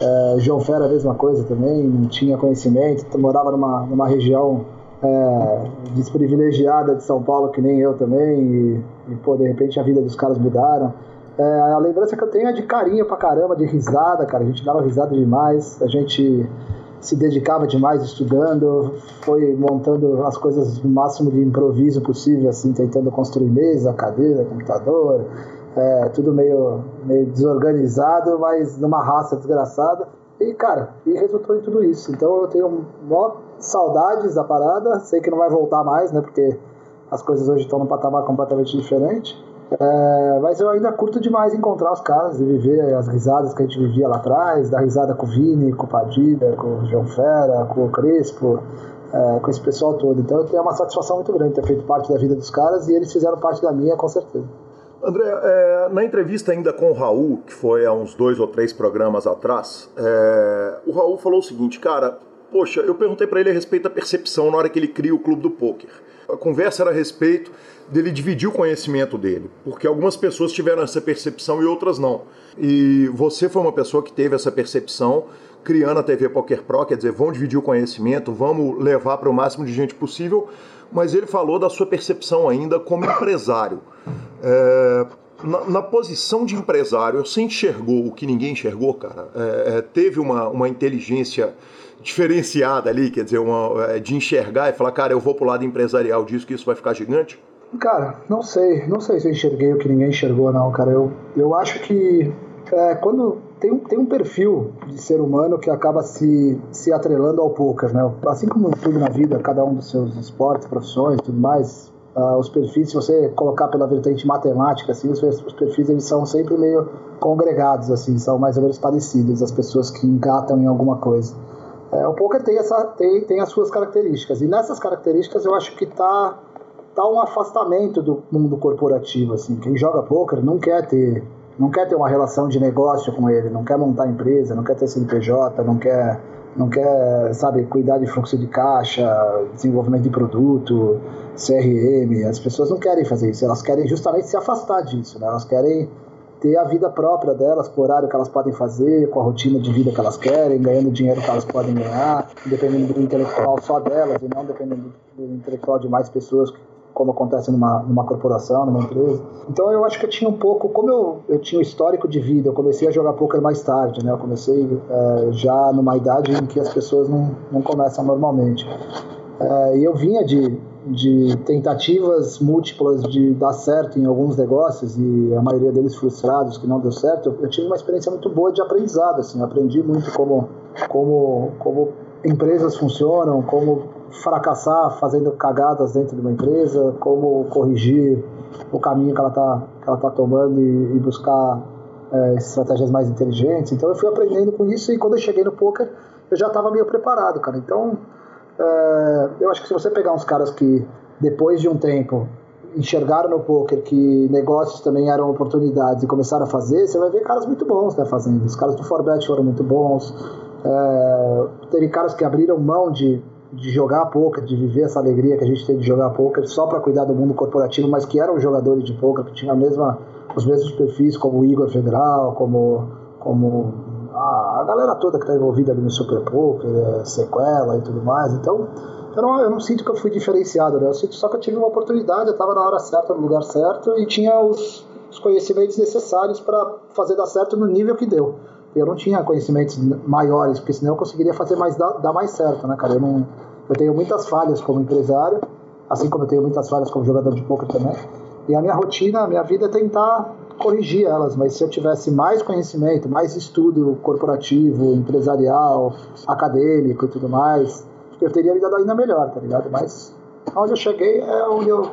Speaker 6: é João Fera, a mesma coisa também, não tinha conhecimento, morava numa, numa região é, desprivilegiada de São Paulo, que nem eu também, e, e, pô, de repente a vida dos caras mudaram. É, a lembrança que eu tenho é de carinho pra caramba, de risada, cara, a gente dava risada demais, a gente se dedicava demais estudando, foi montando as coisas o máximo de improviso possível, assim, tentando construir mesa, cadeira, computador, é, tudo meio, meio desorganizado, mas numa raça desgraçada. E, cara, e resultou em tudo isso. Então eu tenho mó saudades da parada, sei que não vai voltar mais, né, porque as coisas hoje estão num patamar completamente diferente. É, mas eu ainda curto demais encontrar os caras e viver as risadas que a gente vivia lá atrás, dar risada com o Vini, com o Padilha, com o João Fera, com o Crespo, é, com esse pessoal todo. Então eu tenho uma satisfação muito grande ter feito parte da vida dos caras e eles fizeram parte da minha, com certeza.
Speaker 1: André, é, na entrevista ainda com o Raul, que foi há uns dois ou três programas atrás, é, o Raul falou o seguinte, cara, poxa, eu perguntei para ele a respeito da percepção na hora que ele cria o clube do poker. a conversa era a respeito dele dividir o conhecimento dele, porque algumas pessoas tiveram essa percepção e outras não. E você foi uma pessoa que teve essa percepção, criando a TV Poker Pro, quer dizer, vamos dividir o conhecimento, vamos levar para o máximo de gente possível, mas ele falou da sua percepção ainda como empresário. É, na, na, posição de empresário, você enxergou o que ninguém enxergou, cara? É, é, teve uma, uma inteligência diferenciada ali, quer dizer, uma, é, de enxergar e falar, cara, eu vou pro lado empresarial disso, que isso vai ficar gigante?
Speaker 6: Cara, não sei. Não sei se eu enxerguei o que ninguém enxergou, não, cara. Eu, eu acho que é, quando tem, tem um perfil de ser humano que acaba se, se atrelando ao poker, né? Assim como tudo na vida, cada um dos seus esportes, profissões tudo mais, uh, os perfis, se você colocar pela vertente matemática, assim, os, os perfis eles são sempre meio congregados, assim, são mais ou menos parecidos, as pessoas que engatam em alguma coisa. É, o poker tem, essa, tem, tem as suas características, e nessas características eu acho que está tá um afastamento do mundo corporativo, assim, quem joga poker não quer ter não quer ter uma relação de negócio com ele, não quer montar empresa, não quer ter CNPJ, não quer não quer, sabe, cuidar de fluxo de caixa, desenvolvimento de produto, CRM. As pessoas não querem fazer isso, elas querem justamente se afastar disso, né? Elas querem ter a vida própria delas, com o horário que elas podem fazer, com a rotina de vida que elas querem, ganhando o dinheiro que elas podem ganhar, dependendo do intelectual só delas e não dependendo do intelectual de mais pessoas como acontece numa, numa corporação, numa empresa. Então eu acho que eu tinha um pouco, como eu, eu tinha um histórico de vida, eu comecei a jogar poker mais tarde, né? Eu comecei é, já numa idade em que as pessoas não, não começam normalmente. É, e eu vinha de, de tentativas múltiplas de dar certo em alguns negócios e a maioria deles frustrados que não deu certo. Eu, eu tive uma experiência muito boa de aprendizado, assim, aprendi muito como como como empresas funcionam, como fracassar fazendo cagadas dentro de uma empresa, como corrigir o caminho que ela está que ela tá tomando e, e buscar é, estratégias mais inteligentes. Então eu fui aprendendo com isso e quando eu cheguei no poker eu já estava meio preparado, cara. Então é, eu acho que se você pegar uns caras que depois de um tempo enxergaram no poker que negócios também eram oportunidades e começaram a fazer, você vai ver caras muito bons né, fazendo. Os caras do Forbet foram muito bons. É, teve caras que abriram mão de de jogar poker, de viver essa alegria que a gente tem de jogar poker só para cuidar do mundo corporativo, mas que eram jogadores de poker, que tinham a mesma, os mesmos perfis como o Igor Federal, como, como a, a galera toda que está envolvida ali no Super Poker, é, sequela e tudo mais. Então, eu não, eu não sinto que eu fui diferenciado, né? Eu sinto só que eu tive uma oportunidade, eu estava na hora certa, no lugar certo e tinha os, os conhecimentos necessários para fazer dar certo no nível que deu eu não tinha conhecimentos maiores, porque senão eu conseguiria fazer mais, dar, dar mais certo, né, cara? Eu, não, eu tenho muitas falhas como empresário, assim como eu tenho muitas falhas como jogador de poker também. E a minha rotina, a minha vida é tentar corrigir elas, mas se eu tivesse mais conhecimento, mais estudo corporativo, empresarial, acadêmico e tudo mais, eu teria me dado ainda melhor, tá ligado? Mas onde eu cheguei é onde eu,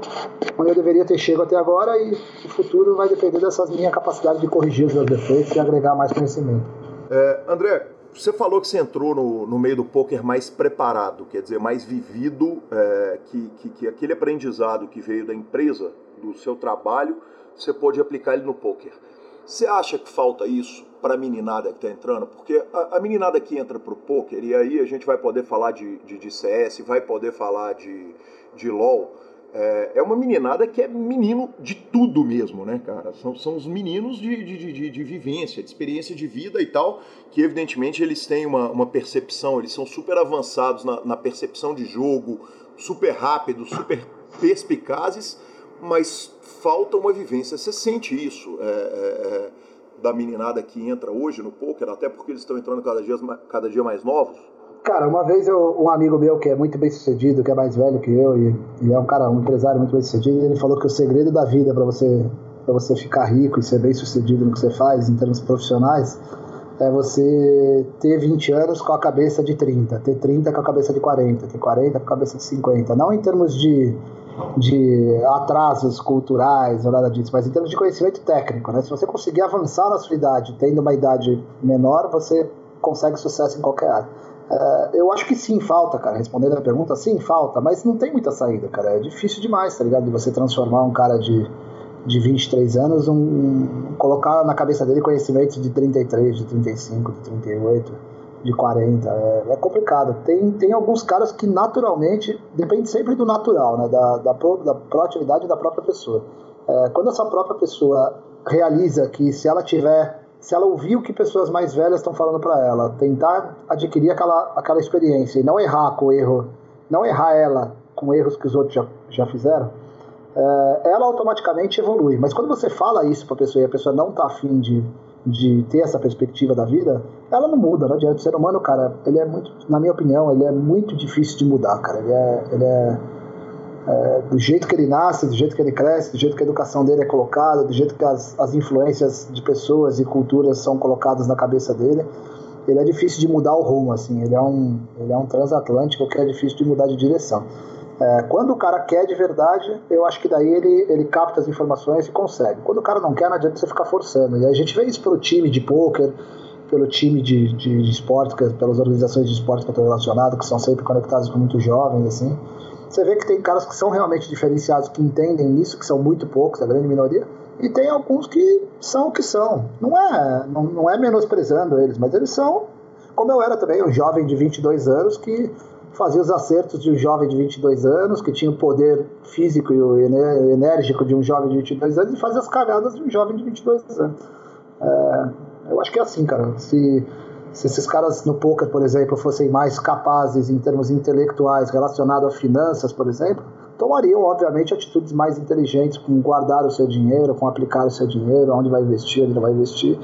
Speaker 6: onde eu deveria ter chegado até agora e o futuro vai depender dessas minha capacidade de corrigir os meus defeitos e agregar mais conhecimento.
Speaker 1: É, André, você falou que você entrou no, no meio do poker mais preparado, quer dizer, mais vivido, é, que, que, que aquele aprendizado que veio da empresa, do seu trabalho, você pôde aplicar ele no poker. Você acha que falta isso para a meninada que está entrando? Porque a, a, meninada que entra para o poker, e aí a gente vai poder falar de, de, de CS, vai poder falar de, de LOL, é, é, uma meninada que é menino de tudo mesmo, né, cara? São, são os meninos de, de, de, de, vivência, de experiência de vida e tal, que evidentemente eles têm uma, uma percepção, eles são super avançados na, na percepção de jogo, super rápidos, super perspicazes, mas falta uma vivência. Você sente isso é, é, é da meninada que entra hoje no poker, até porque eles estão entrando cada dia, cada dia mais novos?
Speaker 6: Cara, uma vez eu, um amigo meu que é muito bem sucedido, que é mais velho que eu e, e é um cara, um empresário muito bem sucedido, ele falou que o segredo da vida para você para você ficar rico e ser bem sucedido no que você faz em termos profissionais é você ter 20 anos com a cabeça de 30, ter 30 com a cabeça de 40, ter 40 com a cabeça de 50. Não em termos de, de atrasos culturais ou nada disso, mas em termos de conhecimento técnico. Né? Se você conseguir avançar na sua idade, tendo uma idade menor, você consegue sucesso em qualquer área. Uh, eu acho que sim, falta, cara. Respondendo a pergunta, sim, falta, mas não tem muita saída, cara. É difícil demais, tá ligado? De você transformar um cara de, de 23 anos, um, colocar na cabeça dele conhecimentos de 33, de 35, de 38. de 40. É, é, complicado. Tem, tem alguns caras que naturalmente, depende sempre do natural, né? da, da, pro, da proatividade da própria pessoa. É, quando essa própria pessoa realiza que se ela tiver, se ela ouvir o que pessoas mais velhas estão falando para ela, tentar adquirir aquela, aquela experiência e não errar com o erro, não errar ela com erros que os outros já, já fizeram, é, ela automaticamente evolui. Mas quando você fala isso para a pessoa e a pessoa não está afim de de ter essa perspectiva da vida, ela não muda, não adianta. O ser humano, cara, ele é muito, na minha opinião, ele é muito difícil de mudar, cara. Ele é, ele é, é do jeito que ele nasce, do jeito que ele cresce, do jeito que a educação dele é colocada, do jeito que as, as influências de pessoas e culturas são colocadas na cabeça dele, ele é difícil de mudar o rumo, assim. Ele é um, ele é um transatlântico que é difícil de mudar de direção. É, quando o cara quer de verdade, eu acho que daí ele, ele capta as informações e consegue. Quando o cara não quer, não adianta você ficar forçando. E a gente vê isso pelo time de pôquer, pelo time de, de, de esporte, pelas organizações de esporte que eu estou relacionado, que são sempre conectadas com muito jovens, assim. Você vê que tem caras que são realmente diferenciados, que entendem isso, que são muito poucos, a grande minoria, e tem alguns que são o que são. Não é, não, não é menosprezando eles, mas eles são, como eu era também, um jovem de 22 anos que fazia os acertos de um jovem de 22 anos, que tinha o poder físico e enérgico de um jovem de 22 anos, e fazia as cagadas de um jovem de 22 anos. É, eu acho que é assim, cara. Se, se esses caras no poker, por exemplo, fossem mais capazes em termos intelectuais relacionados a finanças, por exemplo, tomariam, obviamente, atitudes mais inteligentes com guardar o seu dinheiro, com aplicar o seu dinheiro, onde vai investir, onde não vai investir,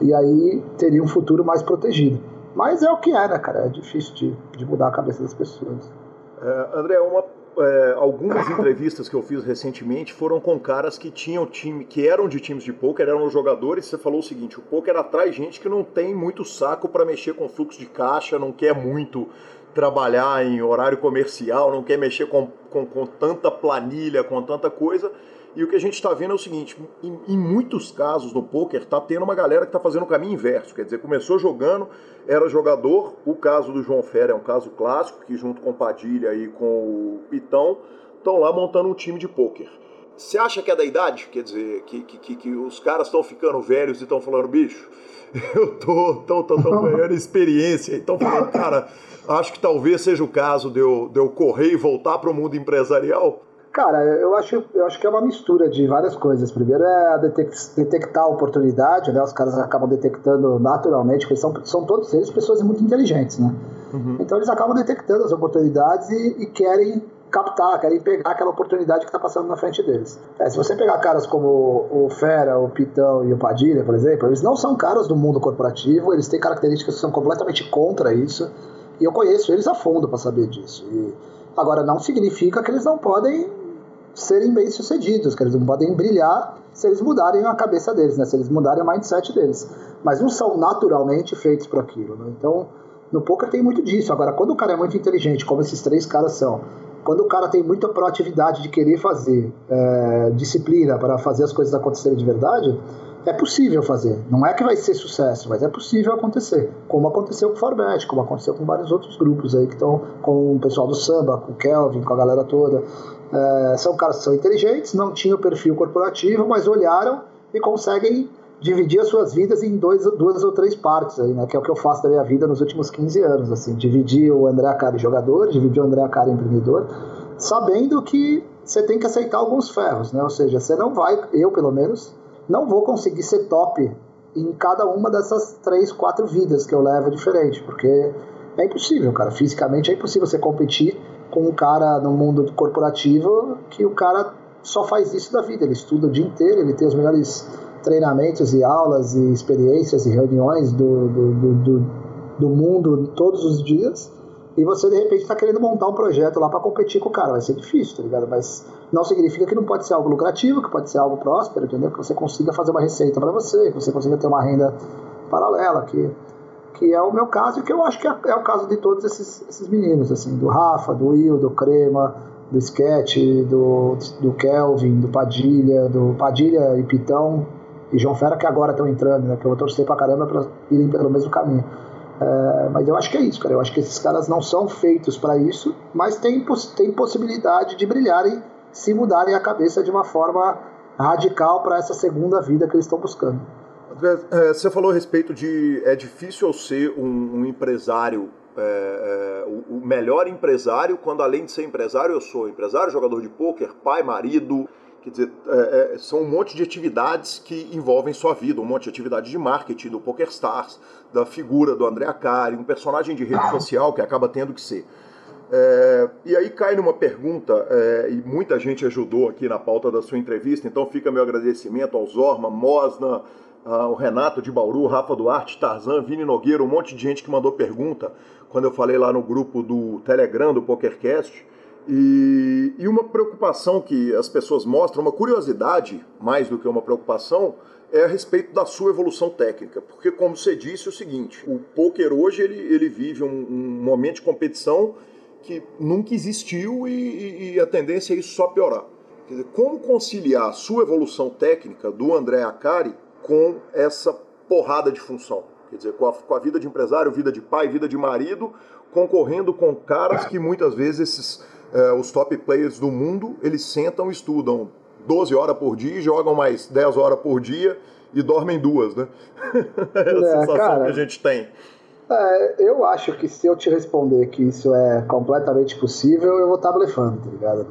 Speaker 6: e aí teria um futuro mais protegido. Mas é o que é, né, cara? É difícil de, de mudar a cabeça das pessoas.
Speaker 1: É, André, uma, é, algumas entrevistas que eu fiz recentemente foram com caras que tinham time, que eram de times de poker, eram jogadores. Você falou o seguinte: o poker atrai gente que não tem muito saco para mexer com fluxo de caixa, não quer muito trabalhar em horário comercial, não quer mexer com, com, com tanta planilha, com tanta coisa. E o que a gente está vendo é o seguinte: em, em muitos casos no poker está tendo uma galera que está fazendo o caminho inverso. Quer dizer, começou jogando, era jogador. O caso do João Fera é um caso clássico, que junto com Padilha e com o Pitão estão lá montando um time de poker. Você acha que é da idade? Quer dizer, que, que, que os caras estão ficando velhos e estão falando, bicho, eu tô, tô, tô ganhando experiência. E estão falando, cara, acho que talvez seja o caso de eu, de eu correr e voltar para o mundo empresarial.
Speaker 6: Cara, eu acho, eu acho que é uma mistura de várias coisas. Primeiro é detectar a oportunidade, né? Os caras acabam detectando naturalmente, porque são, são todos eles pessoas muito inteligentes, né? Uhum. Então eles acabam detectando as oportunidades e, e querem captar, querem pegar aquela oportunidade que está passando na frente deles. É, se você pegar caras como o Fera, o Pitão e o Padilha, por exemplo, eles não são caras do mundo corporativo, eles têm características que são completamente contra isso, e eu conheço eles a fundo para saber disso. E, agora, não significa que eles não podem serem bem-sucedidos, que eles não podem brilhar se eles mudarem a cabeça deles, né? se eles mudarem o mindset deles. Mas não são naturalmente feitos para aquilo. Né? Então, no poker tem muito disso. Agora, quando o cara é muito inteligente, como esses três caras são, quando o cara tem muita proatividade de querer fazer, é, disciplina para fazer as coisas acontecerem de verdade, é possível fazer. Não é que vai ser sucesso, mas é possível acontecer. Como aconteceu com o Forbet, como aconteceu com vários outros grupos aí que estão com o pessoal do samba, com o Kelvin, com a galera toda. É, são caras que são inteligentes, não tinham perfil corporativo, mas olharam e conseguem dividir as suas vidas em dois, duas ou três partes aí, né? Que é o que eu faço da minha vida nos últimos 15 anos, assim, dividir o André Acari jogador, dividir o André Acari empreendedor, sabendo que você tem que aceitar alguns ferros, né? Ou seja, você não vai, eu pelo menos, não vou conseguir ser top em cada uma dessas três, quatro vidas que eu levo diferente, porque é impossível, cara. Fisicamente é impossível você competir com um cara no mundo corporativo que o cara só faz isso da vida. Ele estuda o dia inteiro, ele tem os melhores treinamentos e aulas e experiências e reuniões do, do, do, do mundo todos os dias. E você de repente está querendo montar um projeto lá para competir com o cara. Vai ser difícil, tá ligado? Mas não significa que não pode ser algo lucrativo, que pode ser algo próspero, entendeu? Que você consiga fazer uma receita para você, que você consiga ter uma renda paralela, que que é o meu caso e que eu acho que é, é, o caso de todos esses, esses meninos, assim, do Rafa, do Will, do Crema, do Sketch, do, do Kelvin, do Padilha, do Padilha e Pitão e João Fera que agora estão entrando, né, que eu vou torcer pra caramba pra irem pelo mesmo caminho. É, mas eu acho que é isso, cara. Eu acho que esses caras não são feitos para isso, mas tem, tem possibilidade de brilharem se mudarem a cabeça de uma forma radical para essa segunda vida que eles estão buscando.
Speaker 1: É, você falou a respeito de é difícil eu ser um, um empresário, é, é, o, o, melhor empresário, quando além de ser empresário, eu sou empresário, jogador de pôquer, pai, marido. Quer dizer, é, é, são um monte de atividades que envolvem sua vida, um monte de atividade de marketing, do Poker Stars, da figura do André Acari, um personagem de rede social que acaba tendo que ser. É, e aí cai numa pergunta, é, e muita gente ajudou aqui na pauta da sua entrevista, então fica meu agradecimento ao Zorma, Mosna, o Renato de Bauru, Rafa Duarte, Tarzan, Vini Nogueira, um monte de gente que mandou pergunta quando eu falei lá no grupo do Telegram do PokerCast. E, e uma preocupação que as pessoas mostram, uma curiosidade mais do que uma preocupação, é a respeito da sua evolução técnica. Porque, como você disse, é o seguinte: o poker hoje ele, ele vive um, um momento de competição que nunca existiu e, e, a tendência é isso só piorar. Quer dizer, como conciliar a sua evolução técnica do André Acari com essa porrada de função? Quer dizer, com a, com a vida de empresário, vida de pai, vida de marido, concorrendo com caras que muitas vezes esses, eh, os top players do mundo, eles sentam e estudam 12 horas por dia, jogam mais 10 horas por dia e dormem duas, né? é a é, sensação cara, que a gente tem.
Speaker 6: É, eu acho que se eu te responder que isso é completamente possível, eu vou estar blefando, tá ligado?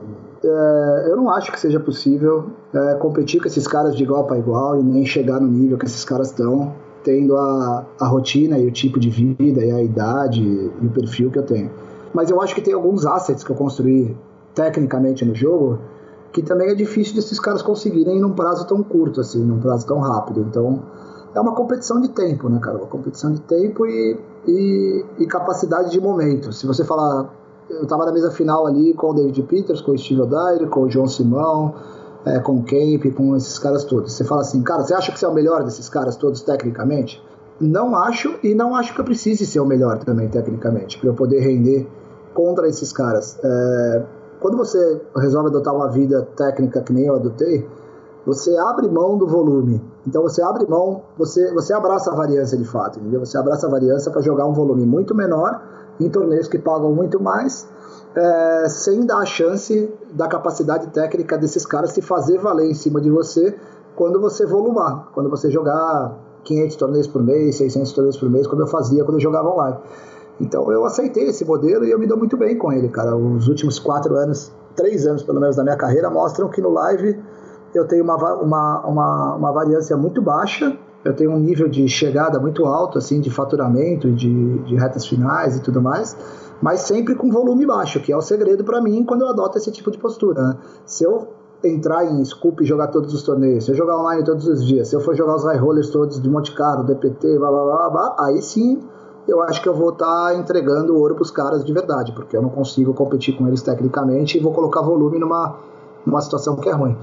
Speaker 6: É, eu não acho que seja possível é, competir com esses caras de igual para igual e nem chegar no nível que esses caras estão, tendo a, a rotina e o tipo de vida e a idade e o perfil que eu tenho. Mas eu acho que tem alguns assets que eu construí tecnicamente no jogo que também é difícil desses caras conseguirem num prazo tão curto, assim, num prazo tão rápido. Então, é uma competição de tempo, né, cara? Uma competição de tempo e, e, e capacidade de momento. Se você falar, eu estava na mesa final ali com o David Peters, com o Steve O'Dyer, com o João Simão, é, com o Cape, com esses caras todos. Você fala assim, cara, você acha que você é o melhor desses caras todos tecnicamente? Não acho e não acho que eu precise ser o melhor também tecnicamente para eu poder render contra esses caras. É, quando você resolve adotar uma vida técnica que nem eu adotei, você abre mão do volume. Então você abre mão, você, você abraça a variância de fato, entendeu? Você abraça a variância para jogar um volume muito menor em torneios que pagam muito mais, é, sem dar a chance da capacidade técnica desses caras se fazer valer em cima de você quando você volumar, quando você jogar 500 torneios por mês, 600 torneios por mês, como eu fazia quando eu jogava online. Então eu aceitei esse modelo e eu me dou muito bem com ele, cara. Os últimos quatro anos, três anos pelo menos da minha carreira mostram que no live eu tenho uma, uma, uma, uma variância muito baixa, eu tenho um nível de chegada muito alto, assim, de faturamento, de, de retas finais e tudo mais, mas sempre com volume baixo, que é o segredo para mim quando eu adoto esse tipo de postura. Né? Se eu entrar em Scoop e jogar todos os torneios, se eu jogar online todos os dias, se eu for jogar os high rollers todos de Monte Carlo, DPT, blá blá blá, blá aí sim eu acho que eu vou estar tá entregando ouro para os caras de verdade, porque eu não consigo competir com eles tecnicamente e vou colocar volume numa, numa situação que é ruim.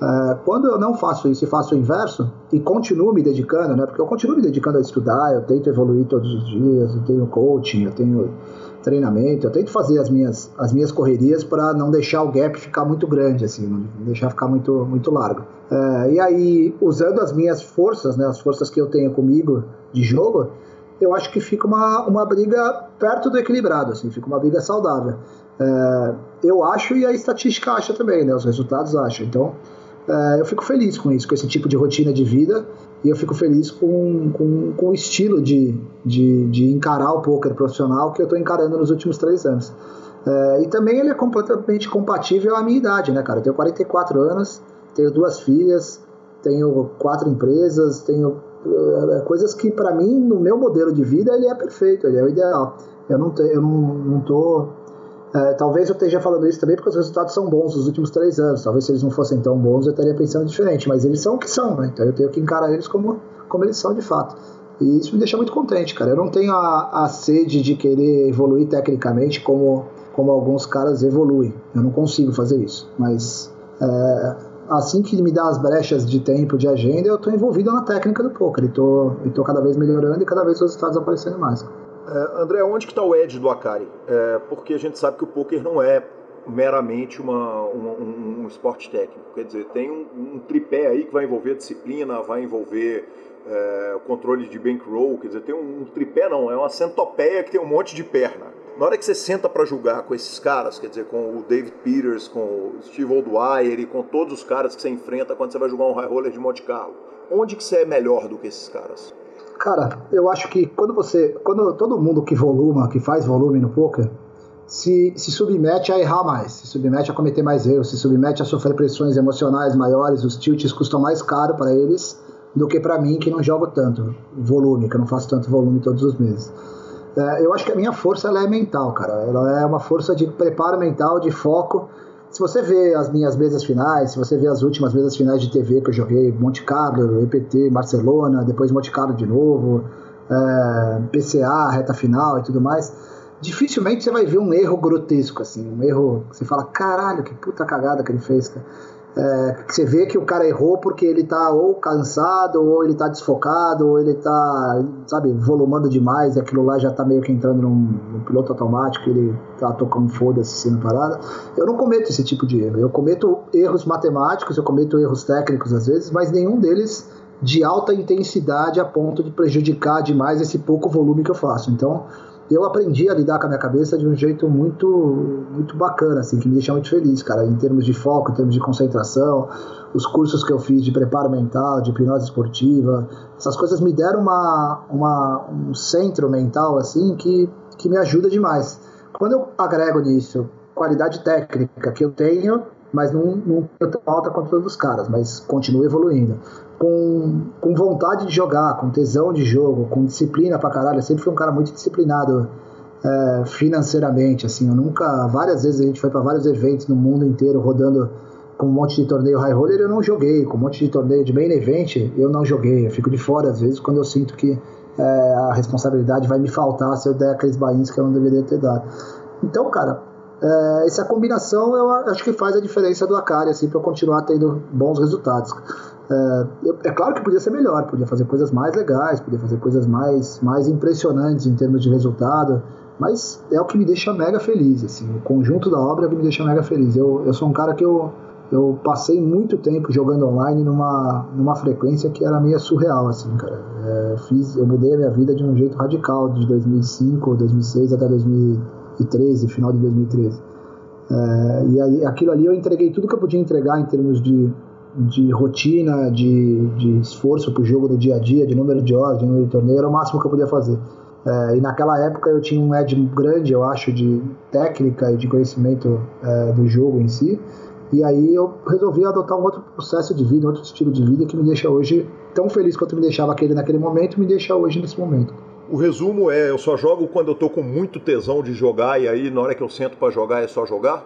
Speaker 6: É, quando eu não faço isso e faço o inverso, e continuo me dedicando, né, porque eu continuo me dedicando a estudar, eu tento evoluir todos os dias, eu tenho coaching, eu tenho treinamento, eu tento fazer as minhas, as minhas correrias para não deixar o gap ficar muito grande, assim, não deixar ficar muito, muito largo. É, e aí, usando as minhas forças, né, as forças que eu tenho comigo de jogo, eu acho que fica uma, uma briga perto do equilibrado, assim, fica uma briga saudável. É, eu acho e a estatística acha também, né, os resultados acham. Então, eu fico feliz com isso, com esse tipo de rotina de vida e eu fico feliz com, com, com o estilo de, de, de encarar o poker profissional que eu estou encarando nos últimos três anos. É, e também ele é completamente compatível à minha idade, né, cara? Eu tenho 44 anos, tenho duas filhas, tenho quatro empresas, tenho é, coisas que para mim, no meu modelo de vida, ele é perfeito, ele é o ideal. Eu não, te, eu não, não tô é, talvez eu esteja falando isso também porque os resultados são bons nos últimos três anos. Talvez se eles não fossem tão bons eu estaria pensando diferente, mas eles são o que são, né? Então eu tenho que encarar eles como, como eles são de fato. E isso me deixa muito contente, cara. Eu não tenho a, a sede de querer evoluir tecnicamente como, como alguns caras evoluem. Eu não consigo fazer isso. Mas é, assim que me dá as brechas de tempo, de agenda, eu estou envolvido na técnica do poker. E estou cada vez melhorando e cada vez os resultados aparecendo mais.
Speaker 1: É, André, onde que está o edge do Akari? É, porque a gente sabe que o poker não é meramente uma, uma, um, um, esporte técnico. Quer dizer, tem um, um, tripé aí que vai envolver disciplina, vai envolver o controle de bankroll, quer dizer, tem um, um, tripé não, é uma centopeia que tem um monte de perna. Na hora que você senta para jogar com esses caras, quer dizer, com o David Peters, com o Steve O'Dwyer e com todos os caras que você enfrenta quando você vai jogar um high roller de Monte Carlo,
Speaker 5: onde que você é melhor do que esses caras?
Speaker 6: Cara, eu acho que quando você. Quando todo mundo que voluma, que faz volume no poker, se, se submete a errar mais, se submete a cometer mais erros, se submete a sofrer pressões emocionais maiores, os tilts custam mais caro para eles do que para mim que não jogo tanto volume, que eu não faço tanto volume todos os meses. É, eu acho que a minha força ela é mental, cara. Ela é uma força de preparo mental, de foco. Se você vê as minhas mesas finais, se você vê as últimas mesas finais de TV que eu joguei, Monte Carlo, EPT, Barcelona, depois Monte Carlo de novo, é, PCA, reta final e tudo mais, dificilmente você vai ver um erro grotesco, assim, um erro que você fala, caralho, que puta cagada que ele fez, cara é, você vê que o cara errou porque ele tá ou cansado, ou ele tá desfocado, ou ele tá, sabe, volumando demais e aquilo lá já tá meio que entrando num, num piloto automático, ele tá tocando foda-se sendo parada. Eu não cometo esse tipo de erro. Eu cometo erros matemáticos, eu cometo erros técnicos às vezes, mas nenhum deles de alta intensidade a ponto de prejudicar demais esse pouco volume que eu faço. Então, eu aprendi a lidar com a minha cabeça de um jeito muito muito bacana, assim, que me deixa muito feliz, cara, em termos de foco, em termos de concentração, os cursos que eu fiz de preparo mental, de hipnose esportiva, essas coisas me deram uma, uma, um centro mental, assim, que, que me ajuda demais. Quando eu agrego nisso qualidade técnica que eu tenho, mas não, não alta quanto todos os caras, mas continuo evoluindo com, com vontade de jogar, com tesão de jogo, com disciplina pra caralho. Eu sempre fui um cara muito disciplinado é, financeiramente, assim. Eu nunca, várias vezes a gente foi para vários eventos no mundo inteiro rodando com um monte de torneio high roller eu não joguei, com um monte de torneio de main event eu não joguei. Eu fico de fora às vezes quando eu sinto que é, a responsabilidade vai me faltar se eu der aqueles bains que eu não deveria ter dado. Então, cara, é, essa combinação eu acho que faz a diferença do Akari, assim, para eu continuar tendo bons resultados. É, é, claro que podia ser melhor, podia fazer coisas mais legais, podia fazer coisas mais, mais impressionantes em termos de resultado, mas é o que me deixa mega feliz, assim, o conjunto da obra é o que me deixa mega feliz. Eu, eu sou um cara que eu, eu passei muito tempo jogando online numa, numa frequência que era meio surreal, assim, cara. É, fiz, eu mudei a minha vida de um jeito radical, de 2005, 2006 até 2013, final de 2013. É, e aí, aquilo ali eu entreguei tudo que eu podia entregar em termos de de rotina, de, de esforço para o jogo do dia a dia, de número de horas, de número de torneio, era o máximo que eu podia fazer. É, e naquela época eu tinha um edge grande, eu acho, de técnica e de conhecimento é, do jogo em si. E aí eu resolvi adotar um outro processo de vida, um outro estilo de vida que me deixa hoje tão feliz quanto me deixava aquele naquele momento, me deixa hoje nesse momento.
Speaker 5: O resumo é, eu só jogo quando eu tô com muito tesão de jogar e aí na hora que eu sento para jogar é só jogar?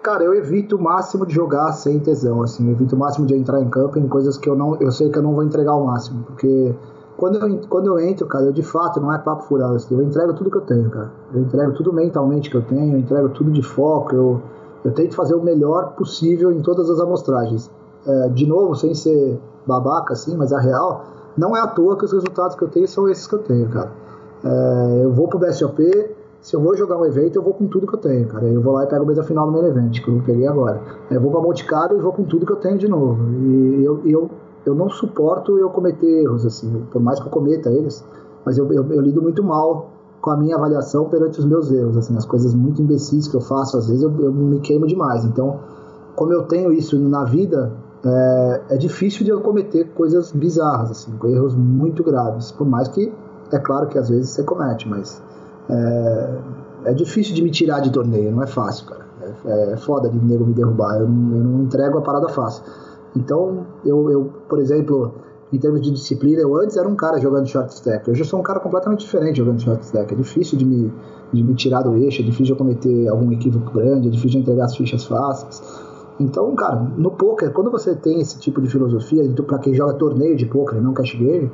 Speaker 6: Cara, eu evito o máximo de jogar sem tesão, assim, eu evito o máximo de entrar em campo em coisas que eu não, eu sei que eu não vou entregar o máximo, porque quando eu, quando eu entro, cara, eu de fato não é papo furado, assim, eu entrego tudo que eu tenho, cara. Eu entrego tudo mentalmente que eu tenho, eu entrego tudo de foco, eu, eu tento fazer o melhor possível em todas as amostragens. É, de novo, sem ser babaca, assim, mas a real, não é à toa que os resultados que eu tenho são esses que eu tenho, cara. É, eu vou pro BSOP, se eu vou jogar um evento, eu vou com tudo que eu tenho, cara. Eu vou lá e pego o mesa final no meu evento, que eu peguei agora. Eu vou pra Monte Carlo e vou com tudo que eu tenho de novo. E eu, eu, eu não suporto eu cometer erros, assim, por mais que eu cometa eles, mas eu, eu, eu lido muito mal com a minha avaliação perante os meus erros, assim, as coisas muito imbecis que eu faço, às vezes eu, eu me queimo demais. Então, como eu tenho isso na vida, é, é difícil de eu cometer coisas bizarras, assim, erros muito graves. Por mais que, é claro que às vezes você comete, mas é, é difícil de me tirar de torneio, não é fácil, cara. É, é foda de nego me derrubar, eu não, eu não entrego a parada fácil. Então, eu, eu, por exemplo, em termos de disciplina, eu antes era um cara jogando short stack, hoje eu sou um cara completamente diferente jogando short stack. É difícil de me, de me tirar do eixo, é difícil de eu cometer algum equívoco grande, é difícil de entregar as fichas fáceis. Então, cara, no poker, quando você tem esse tipo de filosofia, para quem joga torneio de poker não cash game,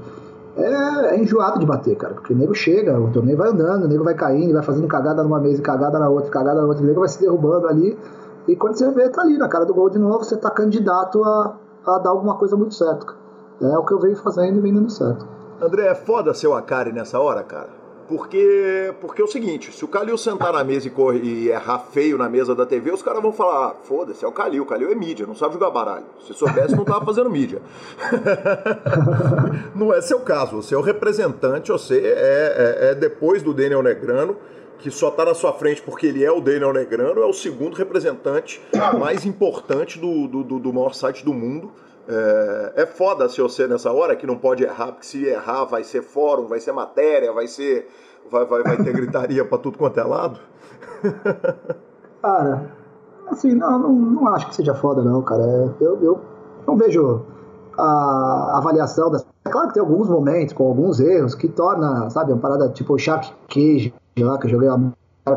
Speaker 6: é, é, enjoado de bater, cara. Porque o nego chega, o torneio vai andando, o nego vai caindo, vai fazendo cagada numa mesa, cagada na outra, cagada na outra, o nego vai se derrubando ali. E quando você vê, tá ali na cara do gol de novo, você tá candidato a, a dar alguma coisa muito certo. É o que eu venho fazendo e vem dando certo.
Speaker 5: André, é foda ser o Akari nessa hora, cara? Porque, porque é o seguinte, se o Calil sentar na mesa e, e errar feio na mesa da TV, os caras vão falar, ah, foda-se, é o Calil, o Calil é mídia, não sabe jogar baralho. Se soubesse, não tava fazendo mídia. não é seu caso, você é o representante, você é, é, é depois do Daniel Negrano, que só está na sua frente porque ele é o Daniel Negrano, é o segundo representante mais importante do, do, do maior site do mundo
Speaker 1: É, é foda se você nessa hora que não pode errar, porque se errar vai ser fórum, vai ser matéria, vai ser. Vai, vai, vai ter gritaria pra tudo quanto é lado.
Speaker 6: Cara, assim, não, não, não acho que seja foda, não, cara. Eu, eu não vejo a avaliação das. É claro que tem alguns momentos com alguns erros que torna, sabe, uma parada tipo o Shark Cage lá, que eu joguei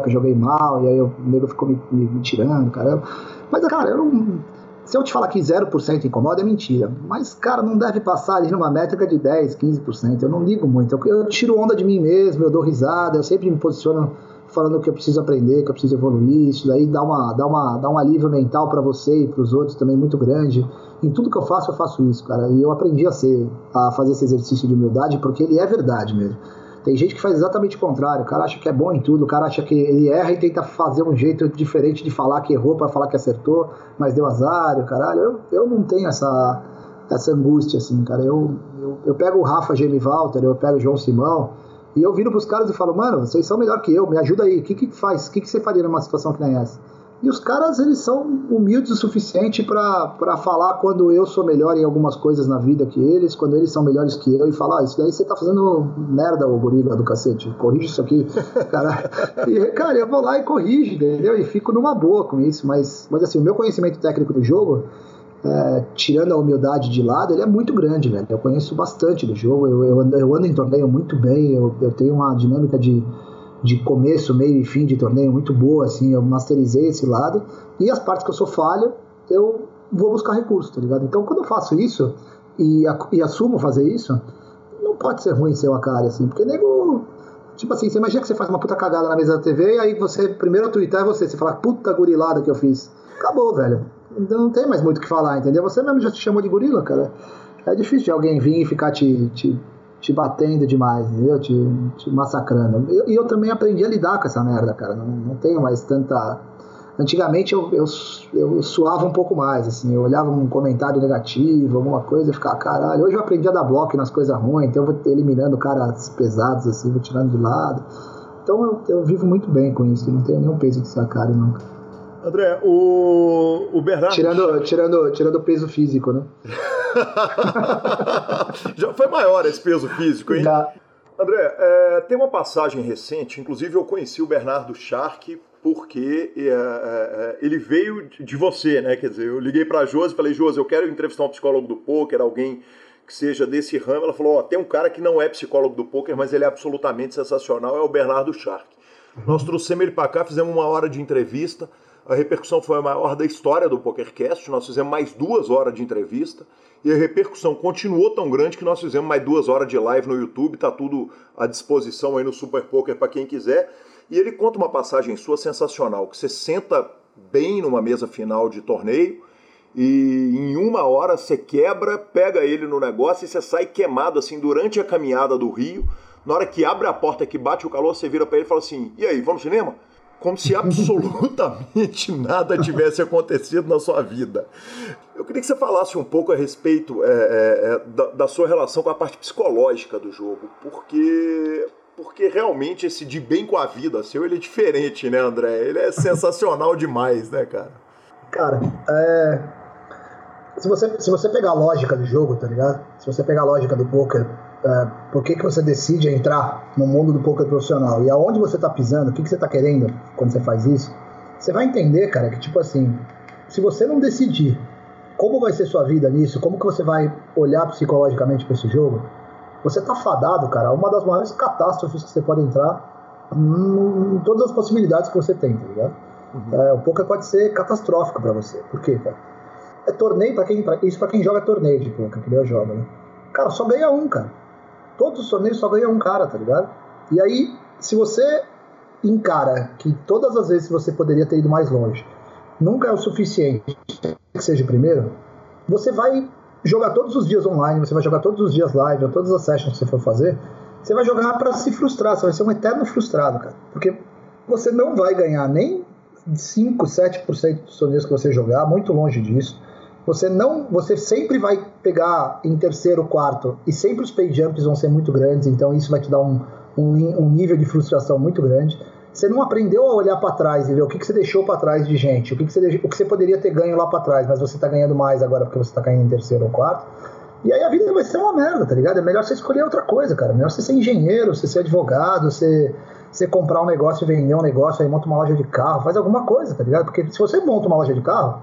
Speaker 6: que eu joguei mal, e aí o nego ficou me, me, me tirando, caramba. Mas, cara, eu não. Se eu te falar que 0% incomoda, é mentira. Mas, cara, não deve passar ali numa métrica de 10, 15%. Eu não ligo muito. Eu, eu tiro onda de mim mesmo, eu dou risada, eu sempre me posiciono falando que eu preciso aprender, que eu preciso evoluir. Isso daí dá, uma, dá, uma, dá um alívio mental para você e para os outros também muito grande. Em tudo que eu faço, eu faço isso, cara. E eu aprendi a ser, a fazer esse exercício de humildade porque ele é verdade mesmo. Tem gente que faz exatamente o contrário. O cara acha que é bom em tudo, o cara acha que ele erra e tenta fazer um jeito diferente de falar que errou para falar que acertou, mas deu azar, o caralho. Eu, eu não tenho essa, essa angústia, assim, cara. Eu, eu, eu pego o Rafa Gemi Walter, eu pego o João Simão, e eu viro pros caras e falo, mano, vocês são melhor que eu, me ajuda aí. O que que faz? O que que você faria numa situação que nem essa? E os caras, eles são humildes o suficiente para falar quando eu sou melhor em algumas coisas na vida que eles, quando eles são melhores que eu, e falar, ah, isso daí você tá fazendo merda, ô gorila do cacete, corrige isso aqui. cara, e, cara, eu vou lá e corrijo, entendeu? E fico numa boa com isso, mas, mas assim, o meu conhecimento técnico do jogo, é, tirando a humildade de lado, ele é muito grande, velho. Eu conheço bastante do jogo, eu, eu, ando, eu ando em torneio muito bem, eu, eu tenho uma dinâmica de de começo, meio e fim de torneio muito boa, assim, eu masterizei esse lado, e as partes que eu sou falha, eu vou buscar recursos, tá ligado? Então, quando eu faço isso e, e assumo fazer isso, não pode ser ruim ser o Akari, assim, porque nego. Tipo assim, você imagina que você faz uma puta cagada na mesa da TV e aí você, primeiro a twittar é você, você fala, puta gurilada que eu fiz. Acabou, velho. Então não tem mais muito o que falar, entendeu? Você mesmo já te chamou de gorila, cara. É difícil de alguém vir e ficar te, te te batendo demais, entendeu? Te, te massacrando. E eu, eu, também aprendi a lidar com essa merda, cara. Não, não tenho mais tanta. Antigamente eu, eu, eu, suava um pouco mais, assim, eu olhava um comentário negativo, alguma coisa, e ficava, caralho, hoje eu aprendi a dar bloco nas coisas ruins, então eu vou eliminando caras pesados, assim, vou tirando de lado. Então eu, eu vivo muito bem com isso, não tenho nenhum peso de sacar nunca.
Speaker 1: André, o, o Bernardo.
Speaker 6: Tirando, tirando, tirando o peso físico, né?
Speaker 1: Já foi maior esse peso físico, hein? Já. André, é, tem uma passagem recente, inclusive eu conheci o Bernardo Shark porque é, é, é ele veio de você, né? Quer dizer, eu liguei para a Josi e falei, Josi, eu quero entrevistar um psicólogo do poker, alguém que seja desse ramo. Ela falou, ó, oh, tem um cara que não é psicólogo do poker, mas ele é absolutamente sensacional, é o Bernardo Shark. Nós trouxemos ele para cá, fizemos uma hora de entrevista. A repercussão foi a maior da história do PokerCast. Nós fizemos mais duas horas de entrevista e a repercussão continuou tão grande que nós fizemos mais duas horas de live no YouTube. Tá tudo à disposição aí no Super Poker para quem quiser. E ele conta uma passagem sua sensacional, que você senta bem numa mesa final de torneio e em uma hora você quebra, pega ele no negócio e você sai queimado assim durante a caminhada do Rio. Na hora que abre a porta que bate o calor, você vira para ele e fala assim: "E aí, vamos no cinema?" Como se absolutamente nada tivesse acontecido na sua vida. Eu queria que você falasse um pouco a respeito é, é, é, da, da, sua relação com a parte psicológica do jogo, porque porque realmente esse de bem com a vida seu ele é diferente, né, André? Ele é sensacional demais, né, cara?
Speaker 6: Cara, é... se você se você pegar a lógica do jogo, tá ligado? Se você pegar a lógica do poker é, por que, que você decide entrar no mundo do poker profissional e aonde você está pisando, o que, que você está querendo quando você faz isso, você vai entender, cara, que tipo assim, se você não decidir como vai ser sua vida nisso, como que você vai olhar psicologicamente para esse jogo, você tá fadado, cara, uma das maiores catástrofes que você pode entrar em, todas as possibilidades que você tem, tá ligado? Uhum. É, o poker pode ser catastrófico para você. Por quê, cara? É torneio para quem, pra, isso para quem joga torneio de poker, que eu jogo, né? Cara, só ganha um, cara. Todos os torneios só ganha um cara, tá ligado? E aí, se você encara que todas as vezes você poderia ter ido mais longe, nunca é o suficiente que seja o primeiro, você vai jogar todos os dias online, você vai jogar todos os dias live, ou todas as sessions que você for fazer, você vai jogar para se frustrar, você vai ser um eterno frustrado, cara. Porque você não vai ganhar nem 5, 7% dos torneios que você jogar, muito longe disso. Você não, você sempre vai pegar em terceiro, quarto e sempre os pay jumps vão ser muito grandes, então isso vai te dar um, um, um nível de frustração muito grande. você não aprendeu a olhar para trás e ver o que, que você deixou para trás de gente, o que, que, você, o que você poderia ter ganho lá para trás, mas você tá ganhando mais agora porque você tá caindo em terceiro ou quarto. E aí a vida vai ser uma merda, tá ligado? É melhor você escolher outra coisa, cara. É melhor você ser engenheiro, você ser advogado, você, você comprar um negócio e vender um negócio, aí monta uma loja de carro, faz alguma coisa, tá ligado? Porque se você monta uma loja de carro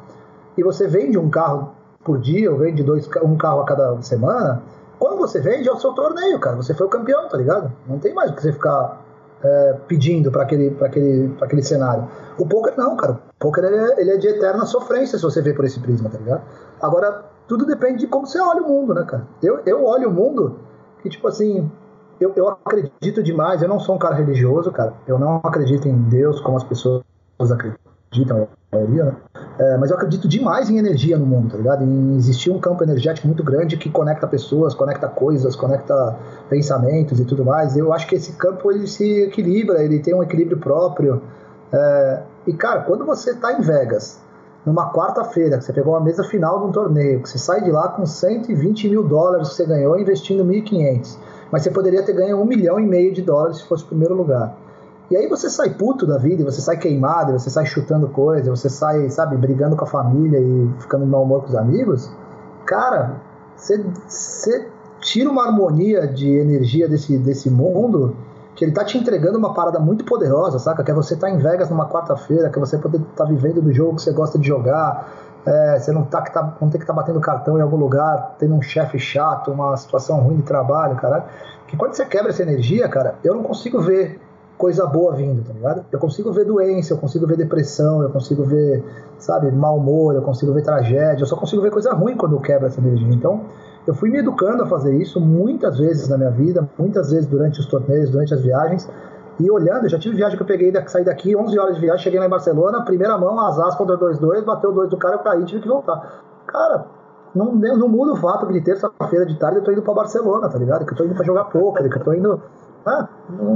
Speaker 6: e você vende um carro por dia, ou vende dois, um carro a cada semana, quando você vende é o seu torneio, cara. Você foi o campeão, tá ligado? Não tem mais o que você ficar é, pedindo para aquele, aquele, aquele cenário. O poker não, cara. O poker ele é, ele é de eterna sofrência se você vê por esse prisma, tá ligado? Agora, tudo depende de como você olha o mundo, né, cara? Eu, eu olho o mundo que, tipo assim, eu, eu acredito demais. Eu não sou um cara religioso, cara. Eu não acredito em Deus como as pessoas acreditam, a maioria, né? É, mas eu acredito demais em energia no mundo, tá ligado? Em existir um campo energético muito grande que conecta pessoas, conecta coisas, conecta pensamentos e tudo mais. Eu acho que esse campo ele se equilibra, ele tem um equilíbrio próprio. É, e cara, quando você tá em Vegas, numa quarta-feira, que você pegou uma mesa final de um torneio, que você sai de lá com 120 mil dólares que você ganhou investindo 1.500, mas você poderia ter ganho um milhão e meio de dólares se fosse o primeiro lugar. E aí você sai puto da vida, você sai queimado, você sai chutando coisa, você sai, sabe, brigando com a família e ficando de mau humor com os amigos. Cara, você, tira uma harmonia de energia desse, desse mundo que ele tá te entregando uma parada muito poderosa, saca? Que é você tá em Vegas numa quarta-feira, que é você poder estar tá vivendo do jogo que você gosta de jogar, é, você não, tá, que tá, não tem que estar tá batendo cartão em algum lugar, tendo um chefe chato, uma situação ruim de trabalho, caralho. Que quando você quebra essa energia, cara, eu não consigo ver coisa boa vindo, tá ligado? Eu consigo ver doença, eu consigo ver depressão, eu consigo ver, sabe, mau humor, eu consigo ver tragédia, eu só consigo ver coisa ruim quando eu quebro essa energia. Então, eu fui me educando a fazer isso muitas vezes na minha vida, muitas vezes durante os torneios, durante as viagens, e olhando, eu já tive viagem que eu peguei, saí daqui, 11 horas de viagem, cheguei lá em Barcelona, primeira mão, asas contra 2-2, bateu dois do cara, eu caí, tive que voltar. Cara, não, não muda o fato que de terça-feira de tarde eu tô indo pra Barcelona, tá ligado? Que eu tô indo pra jogar poker, que eu tô indo ah,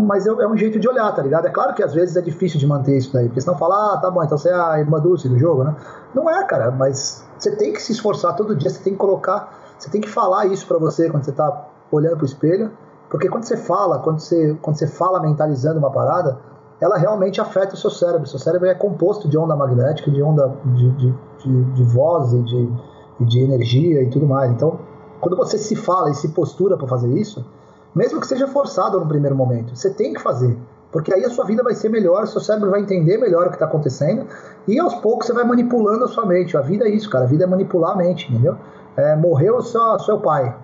Speaker 6: mas é, é, um jeito de olhar, tá ligado? É claro que às vezes é difícil de manter isso daí, porque senão fala, ah, tá bom, então você é a irmã Dulce do jogo, né? Não é, cara, mas você tem que se esforçar todo dia, você tem que colocar, você tem que falar isso para você quando você tá olhando pro espelho, porque quando você fala, quando você, quando você fala mentalizando uma parada, ela realmente afeta o seu cérebro. Seu cérebro é composto de onda magnética, de onda de, de, de, de voz e de, de energia e tudo mais. Então, quando você se fala e se postura para fazer isso, mesmo que seja forçado no primeiro momento. Você tem que fazer. Porque aí a sua vida vai ser melhor, seu cérebro vai entender melhor o que está acontecendo e aos poucos você vai manipulando a sua mente. A vida é isso, cara. A vida é manipular a mente, entendeu? É, morreu seu, seu pai.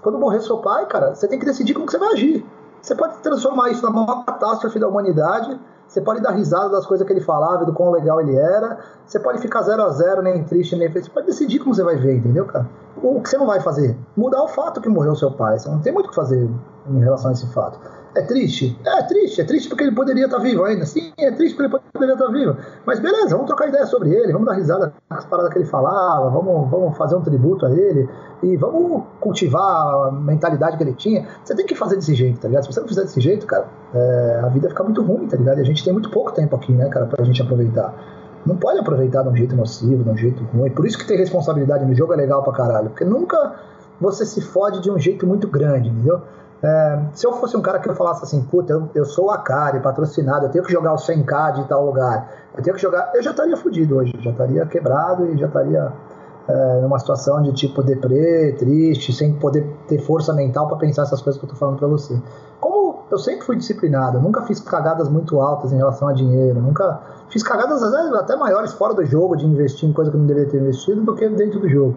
Speaker 6: Quando morrer seu pai, cara, você tem que decidir como que você vai agir. Você pode transformar isso na maior catástrofe da humanidade você pode dar risada das coisas que ele falava, do quão legal ele era. Você pode ficar zero a zero, nem triste, nem feliz. Você pode decidir como você vai ver, entendeu, cara? O que você não vai fazer? Mudar o fato que morreu seu pai. Você não tem muito o que fazer em relação a esse fato. É triste? É, triste. É triste porque ele poderia estar vivo ainda. Sim, é triste porque ele poderia estar vivo. Mas beleza, vamos trocar ideia sobre ele, vamos dar risada nas paradas que ele falava, vamos, vamos fazer um tributo a ele e vamos cultivar a mentalidade que ele tinha. Você tem que fazer desse jeito, tá ligado? Se você não fizer desse jeito, cara, é, a vida fica muito ruim, tá ligado? E a gente tem muito pouco tempo aqui, né, cara, pra gente aproveitar. Não pode aproveitar de um jeito nocivo, de um jeito ruim. Por isso que ter responsabilidade no jogo é legal pra caralho. Porque nunca você se fode de um jeito muito grande, entendeu? É, se eu fosse um cara que eu falasse assim, puta, eu, eu sou a Acari, patrocinado, eu tenho que jogar o 100k de tal lugar, eu tenho que jogar, eu já estaria fudido hoje, já estaria quebrado e já estaria é, numa situação de tipo deprê, triste, sem poder ter força mental para pensar essas coisas que eu tô falando para você. Como eu sempre fui disciplinado, nunca fiz cagadas muito altas em relação a dinheiro, nunca fiz cagadas até maiores fora do jogo, de investir em coisa que eu não deveria ter investido, do que dentro do jogo.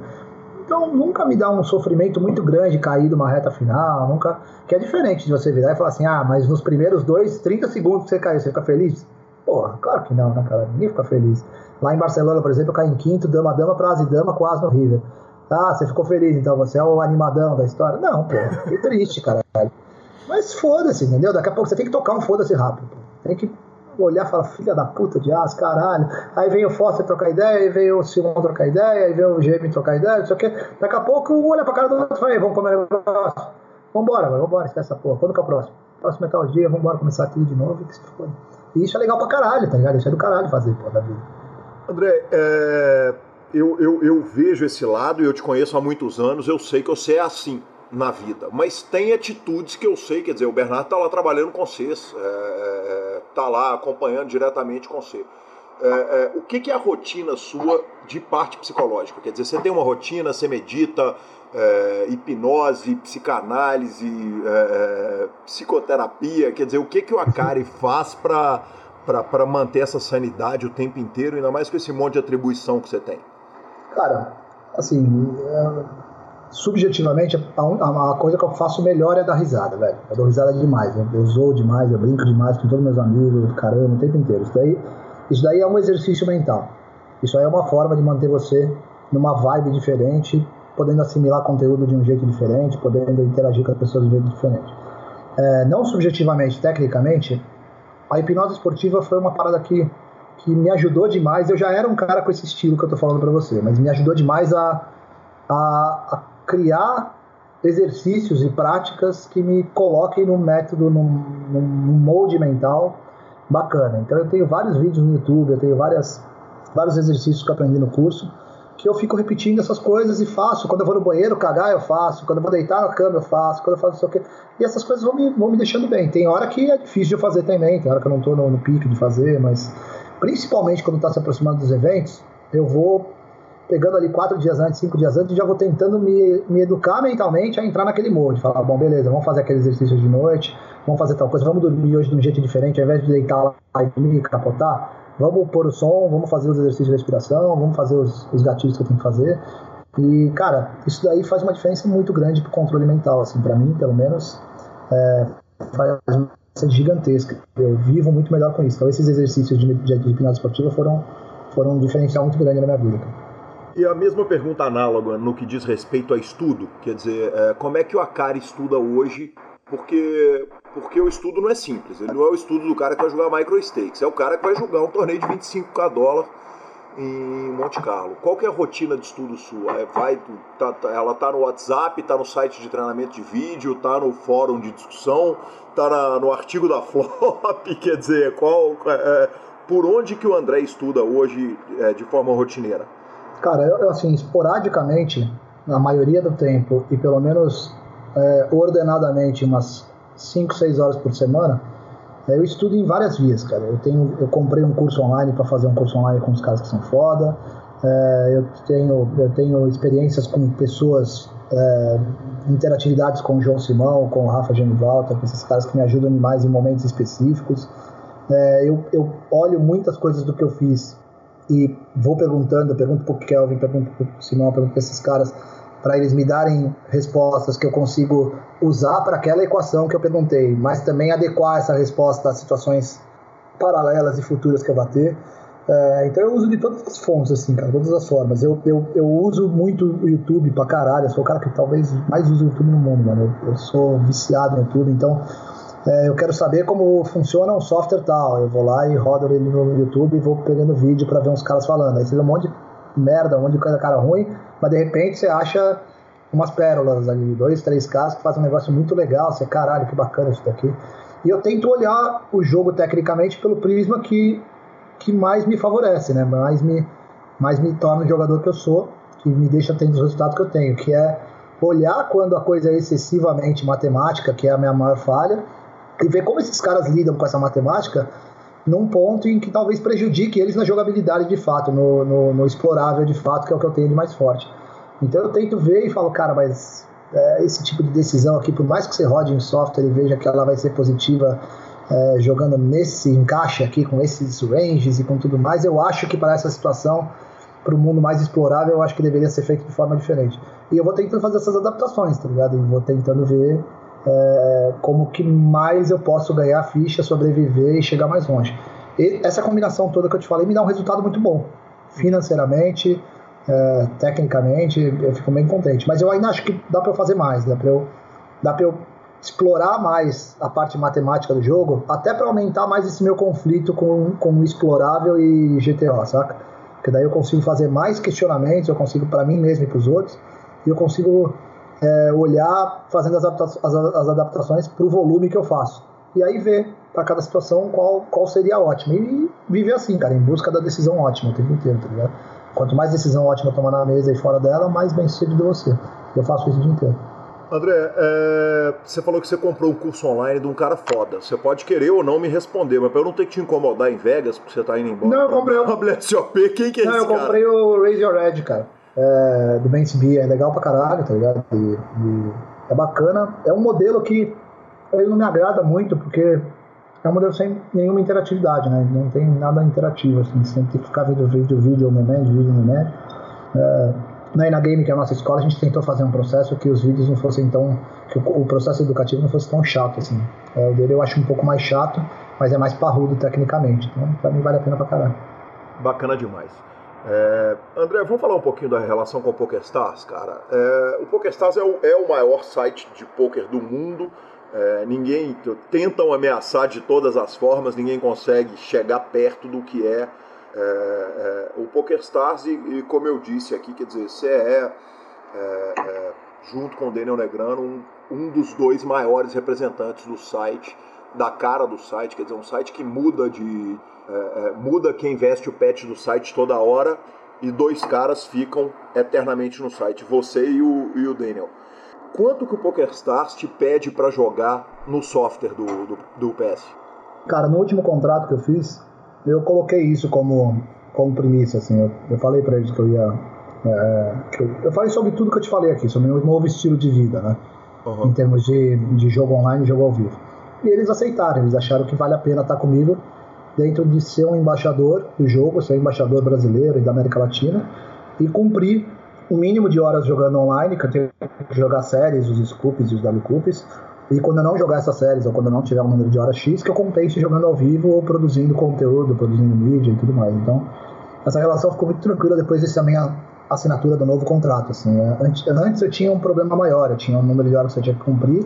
Speaker 6: Então nunca me dá um sofrimento muito grande cair de uma reta final, nunca. Que é diferente de você virar e falar assim, ah, mas nos primeiros dois, 30 segundos que você caiu, você fica feliz? Porra, claro que não, né, cara? Ninguém fica feliz. Lá em Barcelona, por exemplo, eu caí em quinto, dama, dama, pra dama as no River. Ah, você ficou feliz, então você é o animadão da história? Não, pô, fiquei triste, cara. Mas foda-se, entendeu? Daqui a pouco você tem que tocar um foda-se rápido. Pô. Tem que olhar e falar, filha da puta de as, caralho. Aí vem o Foster trocar ideia, aí vem o Simon trocar ideia, aí vem o Jamie trocar ideia, não sei o quê. Daqui a pouco um olha pra cara do outro e fala, vamos comer negócio. Vambora, vambora, esquece essa porra. Quando que é o próximo? Próximo é tal dia, vambora começar tudo de novo que se for. E isso é legal pra caralho, tá ligado? Isso é do caralho fazer, pô, da vida.
Speaker 5: André, é, eu, eu, eu vejo esse lado e eu te conheço há muitos anos, eu sei que você é assim.
Speaker 1: na vida, mas tem atitudes que eu sei, quer dizer, o Bernardo está lá trabalhando com vocês, está é, tá lá acompanhando diretamente com você. É, é, o que, que, é a rotina sua de parte psicológica? Quer dizer, você tem uma rotina, você medita, é, hipnose, psicanálise, é, é, psicoterapia, quer dizer, o que, que o Akari faz para manter essa sanidade o tempo inteiro, ainda mais com esse monte de atribuição que você tem?
Speaker 6: Cara, assim, é, subjetivamente, a, a, coisa que eu faço melhor é dar risada, velho. Eu dou risada demais, eu, eu zoo demais, eu brinco demais com todos meus amigos, caramba, o tempo inteiro. Isso daí, isso daí é um exercício mental. Isso aí é uma forma de manter você numa vibe diferente podendo assimilar conteúdo de um jeito diferente, podendo interagir com as pessoas de um jeito diferente. É, não subjetivamente, tecnicamente, a hipnose esportiva foi uma parada que, que me ajudou demais. Eu já era um cara com esse estilo que eu estou falando para você, mas me ajudou demais a, a, a, criar exercícios e práticas que me coloquem num método, num, num molde mental bacana. Então eu tenho vários vídeos no YouTube, eu tenho várias, vários exercícios que eu aprendi no curso que eu fico repetindo essas coisas e faço. Quando eu vou no banheiro cagar, eu faço. Quando eu vou deitar na cama, eu faço. Quando eu faço isso aqui. E essas coisas vão me, vão me deixando bem. Tem hora que é difícil de eu fazer também, tem hora que eu não estou no, no, pique de fazer, mas principalmente quando está se aproximando dos eventos, eu vou pegando ali quatro dias antes, cinco dias antes, já vou tentando me, me educar mentalmente a entrar naquele molde. Falar, bom, beleza, vamos fazer aquele exercício de noite, vamos fazer tal coisa, vamos dormir hoje de um jeito diferente, ao invés de deitar lá e dormir capotar vamos pôr o som, vamos fazer os exercícios de respiração, vamos fazer os, os gatilhos que eu tenho que fazer. E, cara, isso daí faz uma diferença muito grande pro controle mental, assim, para mim, pelo menos, é, faz uma diferença gigantesca. Eu vivo muito melhor com isso. Então, esses exercícios de, de, de hipnose esportiva foram, foram um diferencial muito grande na minha vida. Cara.
Speaker 1: E a mesma pergunta análoga no que diz respeito a estudo, quer dizer, é, como é que o Akari estuda hoje porque, porque o estudo não é simples. Ele não é o estudo do cara que vai jogar micro stakes, é o cara que vai jogar um torneio de 25k dólar em Monte Carlo. Qual que é a rotina de estudo sua? É, vai, tá, tá, ela tá no WhatsApp, tá no site de treinamento de vídeo, tá no fórum de discussão, tá na, no artigo da Flop, quer dizer, qual, é, por onde que o André estuda hoje é, de forma rotineira?
Speaker 6: Cara, eu, assim, esporadicamente, na maioria do tempo, e pelo menos é, ordenadamente umas 5, 6 horas por semana, é, eu estudo em várias vias, cara. Eu, tenho, eu comprei um curso online para fazer um curso online com os caras que são foda. É, eu, tenho, eu tenho experiências com pessoas, é, interatividades com o João Simão, com o Rafa Genivalta, com esses caras que me ajudam demais em momentos específicos. É, eu, eu olho muitas coisas do que eu fiz e vou perguntando, pergunto pro Kelvin, pergunto pro Simão, pergunto pra esses caras para eles me darem respostas que eu consigo usar para aquela equação que eu perguntei, mas também adequar essa resposta a situações paralelas e futuras que eu vou ter. É, então eu uso de todas as fontes, assim, cara, todas as formas. Eu, eu, eu uso muito o YouTube pra caralho, eu sou o cara que talvez mais usa o YouTube no mundo, mano. Eu, eu sou viciado no YouTube, então é, eu quero saber como funciona um software tal. Eu vou lá e rodo ele no YouTube e vou pegando vídeo para ver uns caras falando. Aí você vê um monte de merda, um monte de coisa cara ruim, mas de repente você acha umas pérolas ali, dois, três caras que fazem um negócio muito legal, você, caralho, que bacana isso daqui. E eu tento olhar o jogo tecnicamente pelo prisma que, que mais me favorece, né? Mais me, mais me torna o jogador que eu sou, que me deixa tendo os resultados que eu tenho, que é olhar quando a coisa é excessivamente matemática, que é a minha maior falha, e ver como esses caras lidam com essa matemática num ponto em que talvez prejudique eles na jogabilidade de fato, no, no, no explorável de fato, que é o que eu tenho de mais forte. Então eu tento ver e falo, cara, mas é, esse tipo de decisão aqui, por mais que você rode em software e veja que ela vai ser positiva é, jogando nesse encaixe aqui, com esses ranges e com tudo mais, eu acho que para essa situação, para o mundo mais explorável, eu acho que deveria ser feito de forma diferente. E eu vou tentando fazer essas adaptações, tá ligado? E vou tentando ver é, como que mais eu posso ganhar ficha, sobreviver e chegar mais longe. E essa combinação toda que eu te falei me dá um resultado muito bom, financeiramente, é, tecnicamente, eu fico bem contente. Mas eu ainda acho que dá para eu fazer mais, dá para eu, dá eu explorar mais a parte matemática do jogo, até para aumentar mais esse meu conflito com, com o explorável e GTO, saca? Porque daí eu consigo fazer mais questionamentos, eu consigo para mim mesmo e para os outros, e eu consigo é, olhar fazendo as, adapta as, as adaptações para o volume que eu faço. E aí ver para cada situação qual, qual seria ótima. E viver assim, cara, em busca da decisão ótima o tempo inteiro, tá ligado? Quanto mais decisão ótima tomar na mesa e fora dela, mais bem sucedido você. Eu faço isso o dia inteiro.
Speaker 1: André, é, você falou que você comprou um curso online de um cara foda. Você pode querer ou não me responder, mas pra eu não ter que te incomodar em Vegas, porque você tá indo embora.
Speaker 6: Não, eu comprei
Speaker 1: o BSOP, quem que é
Speaker 6: não,
Speaker 1: esse
Speaker 6: eu comprei o Raise Your Edge, cara. É, do BenchB, é legal pra caralho, tá ligado? E, e é bacana. É um modelo que ele não me agrada muito, porque é um modelo sem nenhuma interatividade, né? Não tem nada interativo, assim. Você tem que ficar vendo vídeo, vídeo, momento, vídeo, momento. É, na Inagame, que é a nossa escola, a gente tentou fazer um processo que os vídeos não fossem tão. que o, processo educativo não fosse tão chato, assim. É, o dele eu acho um pouco mais chato, mas é mais parrudo tecnicamente. Então, pra mim, vale a pena pra caralho.
Speaker 1: Bacana demais. É, André, vamos falar um pouquinho da relação com o PokerStars, cara. É, o PokerStars é o, é o maior site de poker do mundo. É, ninguém tentam ameaçar de todas as formas, ninguém consegue chegar perto do que é é, é, o PokerStars, e, e, como eu disse aqui, quer dizer, você é, junto com o Daniel Negrano, um, um, dos dois maiores representantes do site, da cara do site, quer dizer, um site que muda de. É, muda quem veste o patch do site toda hora, e dois caras ficam eternamente no site, você e o, e o Daniel. Quanto que o PokerStars te pede para jogar no software do, do, do PS?
Speaker 6: Cara, no último contrato que eu fiz, eu coloquei isso como, como premissa, assim. Eu, eu falei para eles que eu ia. É, que eu, eu, falei sobre tudo que eu te falei aqui, sobre o meu novo estilo de vida, né? Uhum. Em termos de, de jogo online e jogo ao vivo. E eles aceitaram, eles acharam que vale a pena estar comigo dentro de ser um embaixador do jogo, ser um embaixador brasileiro e da América Latina e cumprir o mínimo de horas jogando online, que eu tenho que jogar séries, os scoops e os WCoops, e quando eu não jogar essas séries, ou quando eu não tiver um número de horas X, que eu compense jogando ao vivo ou produzindo conteúdo, produzindo mídia e tudo mais. Então, essa relação ficou muito tranquila depois dessa minha assinatura do novo contrato. Assim. Antes, antes eu tinha um problema maior, eu tinha um número de horas que eu tinha que cumprir.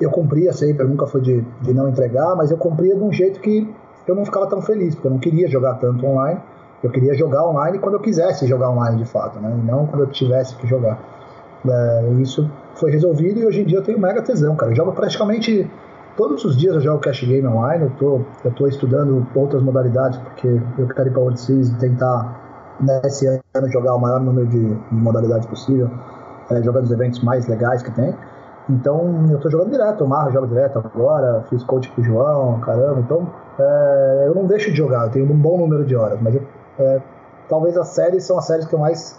Speaker 6: Eu cumpria sempre, nunca foi de, de não entregar, mas eu cumpria de um jeito que eu não ficava tão feliz, porque eu não queria jogar tanto online. Eu queria jogar online quando eu quisesse jogar online de fato, né? E não quando eu tivesse que jogar. É, isso foi resolvido e hoje em dia eu tenho mega tesão, cara. Eu jogo praticamente todos os dias eu jogo cash game online, eu tô, eu tô estudando outras modalidades, porque eu quero ir para World Series e tentar nesse ano jogar o maior número de, de modalidades possível, é, jogando os eventos mais legais que tem. Então eu tô jogando direto, o Marro joga direto agora, fiz coach com o João, caramba, então é, eu não deixo de jogar, eu tenho um bom número de horas, mas eu, é, talvez as séries são as séries que eu mais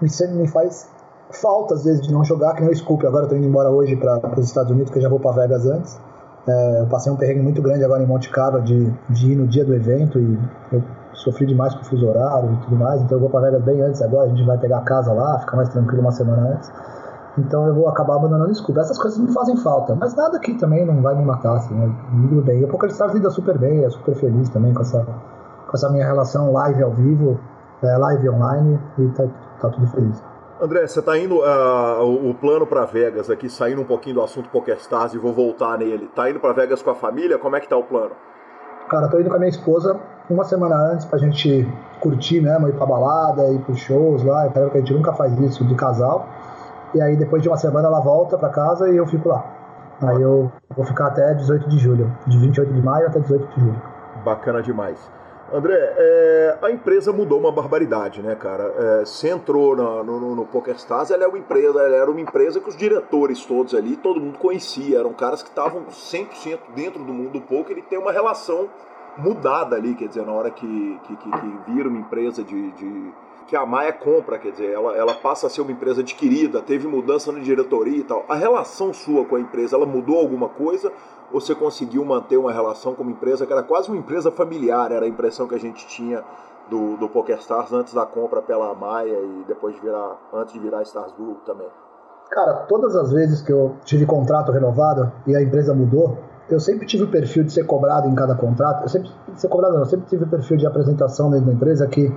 Speaker 6: me, me faz falta às vezes de não jogar, que nem o Scoop. Agora eu tô indo embora hoje para os Estados Unidos, que eu já vou para Vegas antes. É, eu passei um perrengue muito grande agora em Monte Carlo de, de ir no dia do evento e eu sofri demais com o fuso horário e tudo mais, então eu vou para Vegas bem antes agora, a gente vai pegar a casa lá, ficar mais tranquilo uma semana antes. Então eu vou acabar abandonando o Scoop. Essas coisas me fazem falta, mas nada aqui também não vai me matar, assim, né? me bem. E o PokerStars lida super bem, é super feliz também com essa, com essa minha relação live ao vivo, é, live online, e tá, tá tudo feliz.
Speaker 1: André, você está indo uh, o plano para Vegas aqui, saindo um pouquinho do assunto PokerStars e vou voltar nele. Tá indo para Vegas com a família? Como é que tá o plano?
Speaker 6: Cara, tô indo com a minha esposa uma semana antes pra gente curtir mesmo, ir pra balada, ir pros shows lá, que a gente nunca faz isso de casal. E aí depois de uma semana ela volta pra casa e eu fico lá. Aí eu vou ficar até 18 de julho, de 28 de maio até 18 de julho.
Speaker 1: Bacana demais. André, é, a empresa mudou uma barbaridade, né, cara? É, você entrou no, no, no PokerStars, ela, é uma empresa, ela era uma empresa que os diretores todos ali, todo mundo conhecia, eram caras que estavam 100% dentro do mundo do poker e tem uma relação mudada ali, quer dizer, na hora que, que, que, que vira uma empresa de, de que a Maia compra, quer dizer, ela, ela passa a ser uma empresa adquirida, teve mudança na diretoria e tal. A relação sua com a empresa, ela mudou alguma coisa ou você conseguiu manter uma relação com uma empresa que era quase uma empresa familiar, era a impressão que a gente tinha do, do PokerStars antes da compra pela Maia e depois de virar, antes de virar Stars Group também?
Speaker 6: Cara, todas as vezes que eu tive contrato renovado e a empresa mudou, eu sempre tive o perfil de ser cobrado em cada contrato. Eu sempre ser cobrado, não, eu sempre tive o perfil de apresentação dentro da empresa que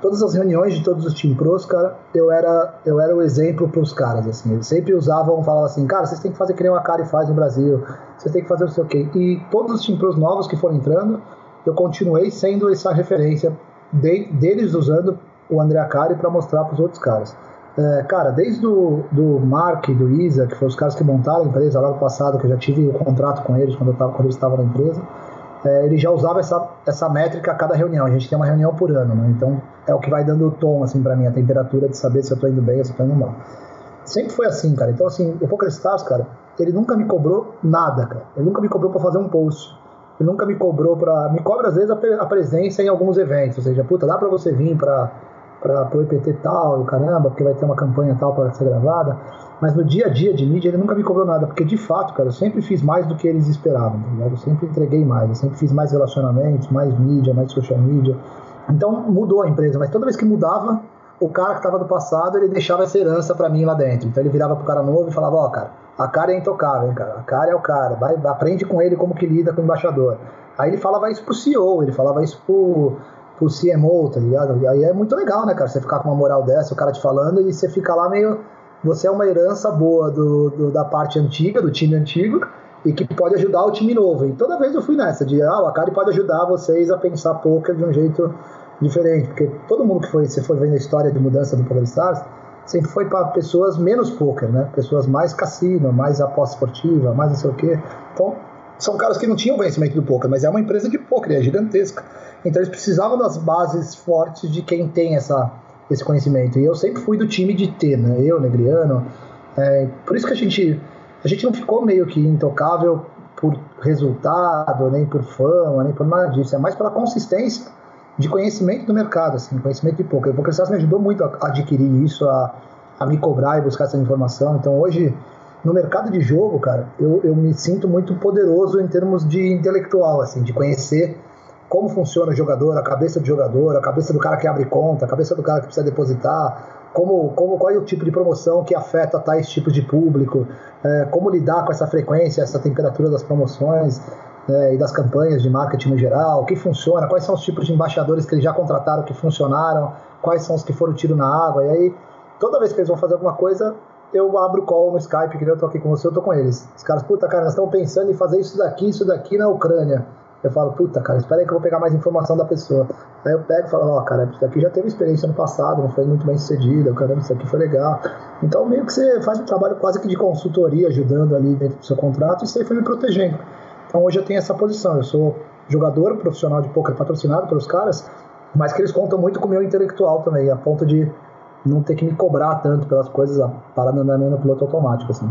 Speaker 6: todas as reuniões de todos os Team Pros, cara, eu era, eu era o exemplo para os caras, assim. Eles sempre usavam, falavam assim, cara, vocês têm que fazer que nem o Akari faz no Brasil, vocês têm que fazer o seu quê. E todos os Team Pros novos que foram entrando, eu continuei sendo essa referência de, deles usando o André Akari para mostrar para os outros caras. É, cara, desde do, do Mark e do Isa, que foram os caras que montaram a empresa lá no passado, que eu já tive o contrato com eles quando, eu tava, quando eles estavam na empresa, é, ele já usava essa, essa métrica a cada reunião. A gente tem uma reunião por ano, né? Então é o que vai dando o tom assim para mim, a temperatura de saber se eu estou indo bem ou se eu estou indo mal. sempre foi assim, cara. Então, assim, o PokerStars, cara, ele nunca me cobrou nada, cara. Ele nunca me cobrou para fazer um post. Ele nunca me cobrou para. Me cobra, às vezes, a, a, presença em alguns eventos. Ou seja, puta, dá para você vir para o EPT tal, caramba, porque vai ter uma campanha tal para ser gravada. Mas no dia a dia de mídia, ele nunca me cobrou nada. Porque, de fato, cara, eu sempre fiz mais do que eles esperavam, tá? Eu sempre entreguei mais. Eu sempre fiz mais relacionamentos, mais mídia, mais social media. Então, mudou a empresa. Mas toda vez que mudava, o cara que estava do passado, ele deixava essa herança para mim lá dentro. Então, ele virava pro cara novo e falava: Ó, oh, cara a cara é intocável, hein, cara. A cara é o cara. Vai, aprende com ele como que lida com o embaixador. Aí ele falava isso pro CEO, ele falava isso pro, pro CMO, tá ligado? Aí é muito legal, né, cara? Você ficar com uma moral dessa, o cara te falando, e você fica lá meio. Você é uma herança boa do, do da parte antiga, do time antigo, e que pode ajudar o time novo. E toda vez eu fui nessa, de ah, o Akari pode ajudar vocês a pensar poker de um jeito diferente. Porque todo mundo que foi, se for vendo a história de mudança do Poker Stars, sempre foi para pessoas menos poker, né? Pessoas mais cassino, mais aposta esportiva, mais não sei o quê. Então, são caras que não tinham conhecimento do poker, mas é uma empresa de poker, é gigantesca. Então eles precisavam das bases fortes de quem tem essa, esse conhecimento. E eu sempre fui do time de ter, né? Eu, Negriano. É, por isso que a gente, a gente não ficou meio que intocável por resultado, nem por fama, nem por nada disso. É mais pela consistência de conhecimento do mercado, assim, conhecimento de poker. O PokerStars me ajudou muito a adquirir isso, a, a me cobrar e buscar essa informação. Então hoje, no mercado de jogo, cara, eu, eu me sinto muito poderoso em termos de intelectual, assim, de conhecer como funciona o jogador, a cabeça do jogador, a cabeça do cara que abre conta, a cabeça do cara que precisa depositar, como, como qual é o tipo de promoção que afeta tais tipos de público, é, como lidar com essa frequência, essa temperatura das promoções né, e das campanhas de marketing no geral, o que funciona, quais são os tipos de embaixadores que eles já contrataram que funcionaram, quais são os que foram tiro na água, e aí toda vez que eles vão fazer alguma coisa, eu abro call no Skype, que eu tô aqui com você, eu tô com eles. Os caras, puta, cara, nós estamos pensando em fazer isso daqui, isso daqui na Ucrânia. Eu falo, puta, cara, espera aí que eu vou pegar mais informação da pessoa. Aí eu pego e falo, ó, oh, cara, isso daqui já teve experiência no passado, não foi muito bem sucedido, caramba, isso aqui foi legal. Então, meio que você faz um trabalho quase que de consultoria, ajudando ali dentro do seu contrato, e isso aí foi me protegendo. Então hoje eu tenho essa posição. Eu sou jogador profissional de poker patrocinado pelos caras, mas que eles contam muito com o meu intelectual também, a ponto de não ter que me cobrar tanto pelas coisas, a parada andando no piloto automático, assim.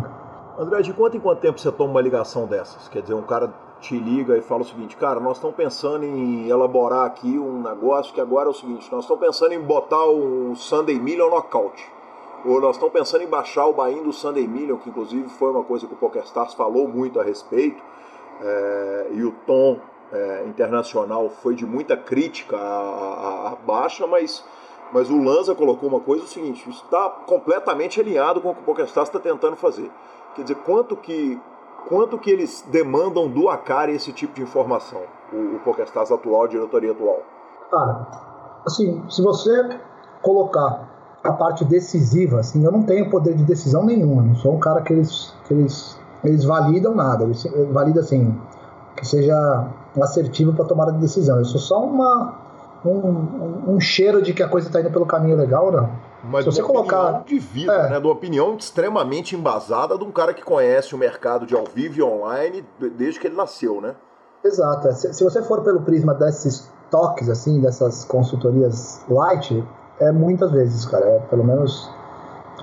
Speaker 5: André, de quanto em quanto tempo você toma uma ligação dessas? Quer dizer, um cara te liga e fala o seguinte, cara, nós estamos pensando em elaborar aqui um negócio que agora é o seguinte, nós estamos pensando em botar o Sunday Million knockout. Ou nós estamos pensando em baixar o Bahia do Sunday Million, que inclusive foi uma coisa que o PokerStars falou muito a respeito é, e o tom é, internacional foi de muita crítica à, à, baixa, mas, mas o Lanza colocou uma coisa, o seguinte, está completamente alinhado com o que o PokerStars está tentando fazer. Quer dizer, quanto que, quanto que eles demandam do Acari esse tipo de informação, o, o atual, a diretoria atual?
Speaker 6: Cara, assim, se você colocar a parte decisiva, assim, eu não tenho poder de decisão nenhum, eu não sou um cara que eles, que eles eles validam nada, eles validam assim, que seja assertivo para tomar a decisão. Eu sou só uma, um, um, cheiro de que a coisa está indo pelo caminho legal, não.
Speaker 5: Mas Se você colocar de vida, é. né? De uma opinião extremamente embasada de um cara que conhece o mercado de ao vivo e online desde que ele nasceu, né?
Speaker 6: Exato. Se, se você for pelo prisma desses toques, assim, dessas consultorias light, é muitas vezes, cara. É pelo menos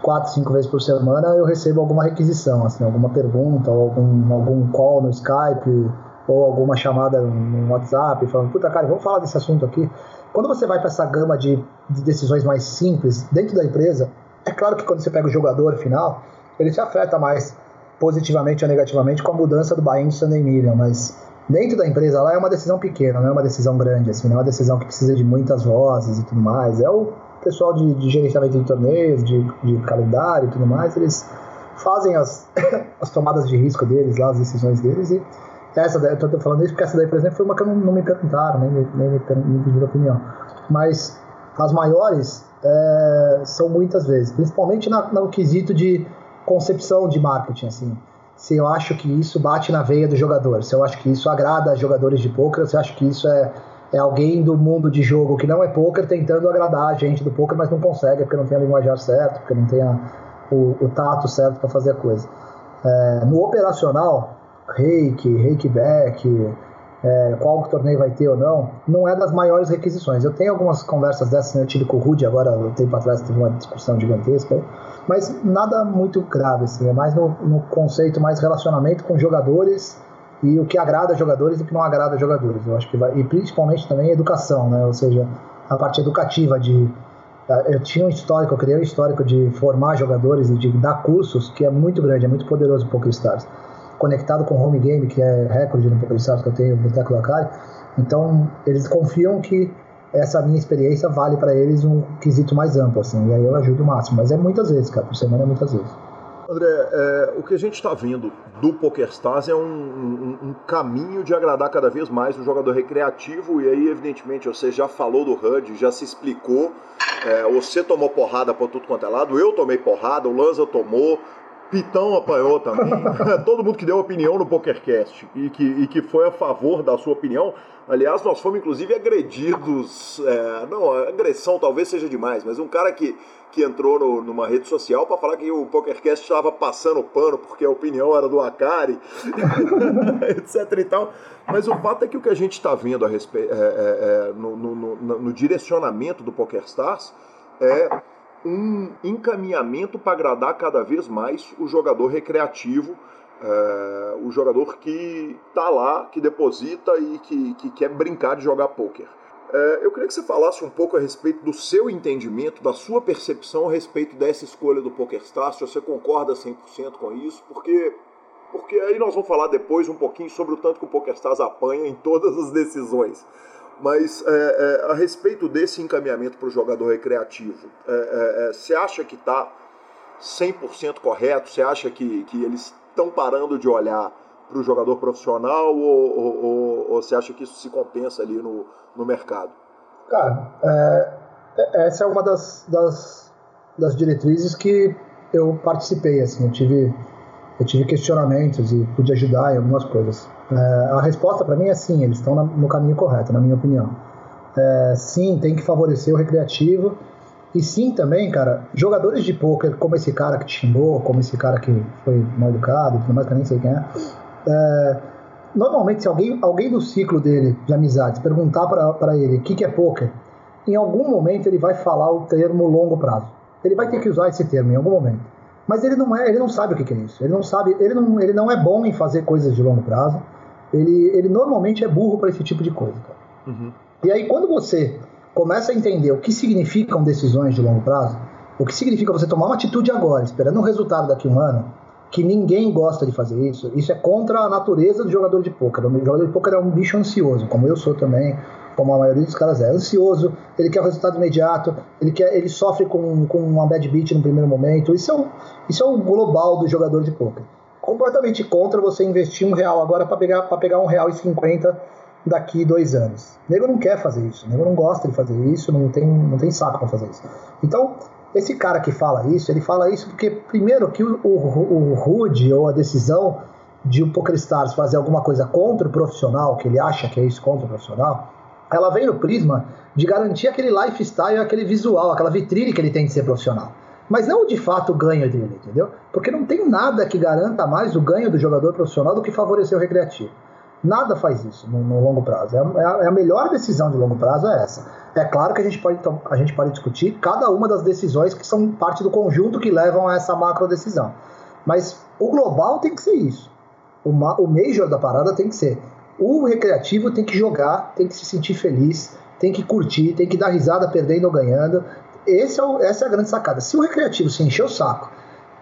Speaker 6: quatro, cinco vezes por semana eu recebo alguma requisição, assim, alguma pergunta, ou algum, algum call no Skype, ou alguma chamada no WhatsApp, falando, puta cara, vamos falar desse assunto aqui. Quando você vai para essa gama de, de, decisões mais simples dentro da empresa, é claro que quando você pega o jogador final, ele se afeta mais positivamente ou negativamente com a mudança do buy-in do Sunday Million, mas dentro da empresa lá é uma decisão pequena, não é uma decisão grande, assim, não é uma decisão que precisa de muitas vozes e tudo mais. É o pessoal de, de gerenciamento de torneios, de, de, calendário e tudo mais, eles fazem as, as tomadas de risco deles lá, as decisões deles e essa daí, eu tô falando isso porque essa daí, por exemplo, foi uma que não, não me perguntaram, nem, nem, nem me, me pediram opinião. Mas as maiores é, são muitas vezes, principalmente na, no quesito de concepção de marketing, assim. Se eu acho que isso bate na veia do jogador, se eu acho que isso agrada a jogadores de poker, se eu acho que isso é é alguém do mundo de jogo que não é poker tentando agradar a gente do poker, mas não consegue porque não tem a linguajar certo, porque não tem a, o, o, tato certo para fazer a coisa. É, no operacional, reiki, reiki back, é, qual torneio vai ter ou não, não é das maiores requisições. Eu tenho algumas conversas dessas, né? eu tive com o Rudy agora, um tempo atrás, teve uma discussão gigantesca, mas nada muito grave, assim, é mais no, no conceito, mais relacionamento com jogadores e o que agrada jogadores e o que não agrada jogadores. Eu acho que vai, e principalmente também educação, né? ou seja, a parte educativa de eu tinha um histórico, eu criei um histórico de formar jogadores e de dar cursos que é muito grande, é muito poderoso o PokerStars conectado com o home game, que é recorde no PokerStars que eu tenho Boteco do Akari. Então, eles confiam que essa minha experiência vale para eles um quesito mais amplo, assim, e aí eu ajudo o máximo. Mas é muitas vezes, cara, por semana é muitas vezes.
Speaker 1: André, é, o que a gente está vendo do PokerStars é um, um, um, caminho de agradar cada vez mais o jogador recreativo, e aí, evidentemente, você já falou do HUD, já se explicou, é, você tomou porrada para tudo quanto é lado, eu tomei porrada, o Lanza tomou, Pitão apanhou também. Todo mundo que deu opinião no PokerCast e que, e que foi a favor da sua opinião. Aliás, nós fomos inclusive agredidos. É, não, agressão talvez seja demais, mas um cara que, que entrou no, numa rede social para falar que o PokerCast estava passando pano porque a opinião era do Akari, etc e tal. Mas o fato é que o que a gente está vendo a respe... É, é, é, no, no, no, no direcionamento do PokerStars é um encaminhamento para agradar cada vez mais o jogador recreativo, é, o jogador que está lá, que deposita e que, que quer brincar de jogar pôquer. É, eu queria que você falasse um pouco a respeito do seu entendimento, da sua percepção a respeito dessa escolha do PokerStars, se você concorda 100% com isso, porque, porque aí nós vamos falar depois um pouquinho sobre o tanto que o PokerStars apanha em todas as decisões. Mas é, é, a respeito desse encaminhamento para o jogador recreativo, é, é, é você acha que está 100% correto? Você acha que, que eles estão parando de olhar para o jogador profissional ou, você acha que isso se compensa ali no, no mercado?
Speaker 6: Cara, é, essa é uma das, das, das diretrizes que eu participei. Assim, eu tive eu tive questionamentos e pude ajudar em algumas coisas. É, a resposta para mim é sim, eles estão no caminho correto, na minha opinião. É, sim, tem que favorecer o recreativo. E sim também, cara, jogadores de poker como esse cara que te xingou, como esse cara que foi mal educado, tudo mais que eu nem sei quem é, é normalmente se alguém, alguém do ciclo dele de amizades perguntar para ele o que, que é poker, em algum momento ele vai falar o termo longo prazo. Ele vai ter que usar esse termo em algum momento. Mas ele não é, ele não sabe o que é isso. Ele não sabe, ele não, ele não é bom em fazer coisas de longo prazo. Ele, ele normalmente é burro para esse tipo de coisa. Uhum. E aí quando você começa a entender o que significam decisões de longo prazo, o que significa você tomar uma atitude agora, esperando um resultado daqui a um ano, que ninguém gosta de fazer isso. Isso é contra a natureza do jogador de pôquer. O jogador de pôquer é um bicho ansioso, como eu sou também como a maioria dos caras é, ansioso, ele quer o resultado imediato, ele, quer, ele sofre com, com uma bad beat no primeiro momento. Isso é, o, isso é o global do jogador de poker. Completamente contra você investir um real agora para pegar, pegar um real e cinquenta daqui dois anos. O nego não quer fazer isso, o nego não gosta de fazer isso, não tem, não tem saco para fazer isso. Então, esse cara que fala isso, ele fala isso porque, primeiro, que o, o, o Rude ou a decisão de o PokerStars fazer alguma coisa contra o profissional, que ele acha que é isso contra o profissional, ela vem no prisma de garantir aquele lifestyle, aquele visual, aquela vitrine que ele tem de ser profissional. Mas não de fato o ganho dele, entendeu? Porque não tem nada que garanta mais o ganho do jogador profissional do que favorecer o recreativo. Nada faz isso no, no longo prazo. É a, é a, melhor decisão de longo prazo é essa. É claro que a gente, pode, a gente pode discutir cada uma das decisões que são parte do conjunto que levam a essa macro decisão. Mas o global tem que ser isso. O, o major da parada tem que ser o recreativo tem que jogar, tem que se sentir feliz, tem que curtir, tem que dar risada perdendo ou ganhando. É o, essa é a grande sacada. Se o recreativo se encher o saco,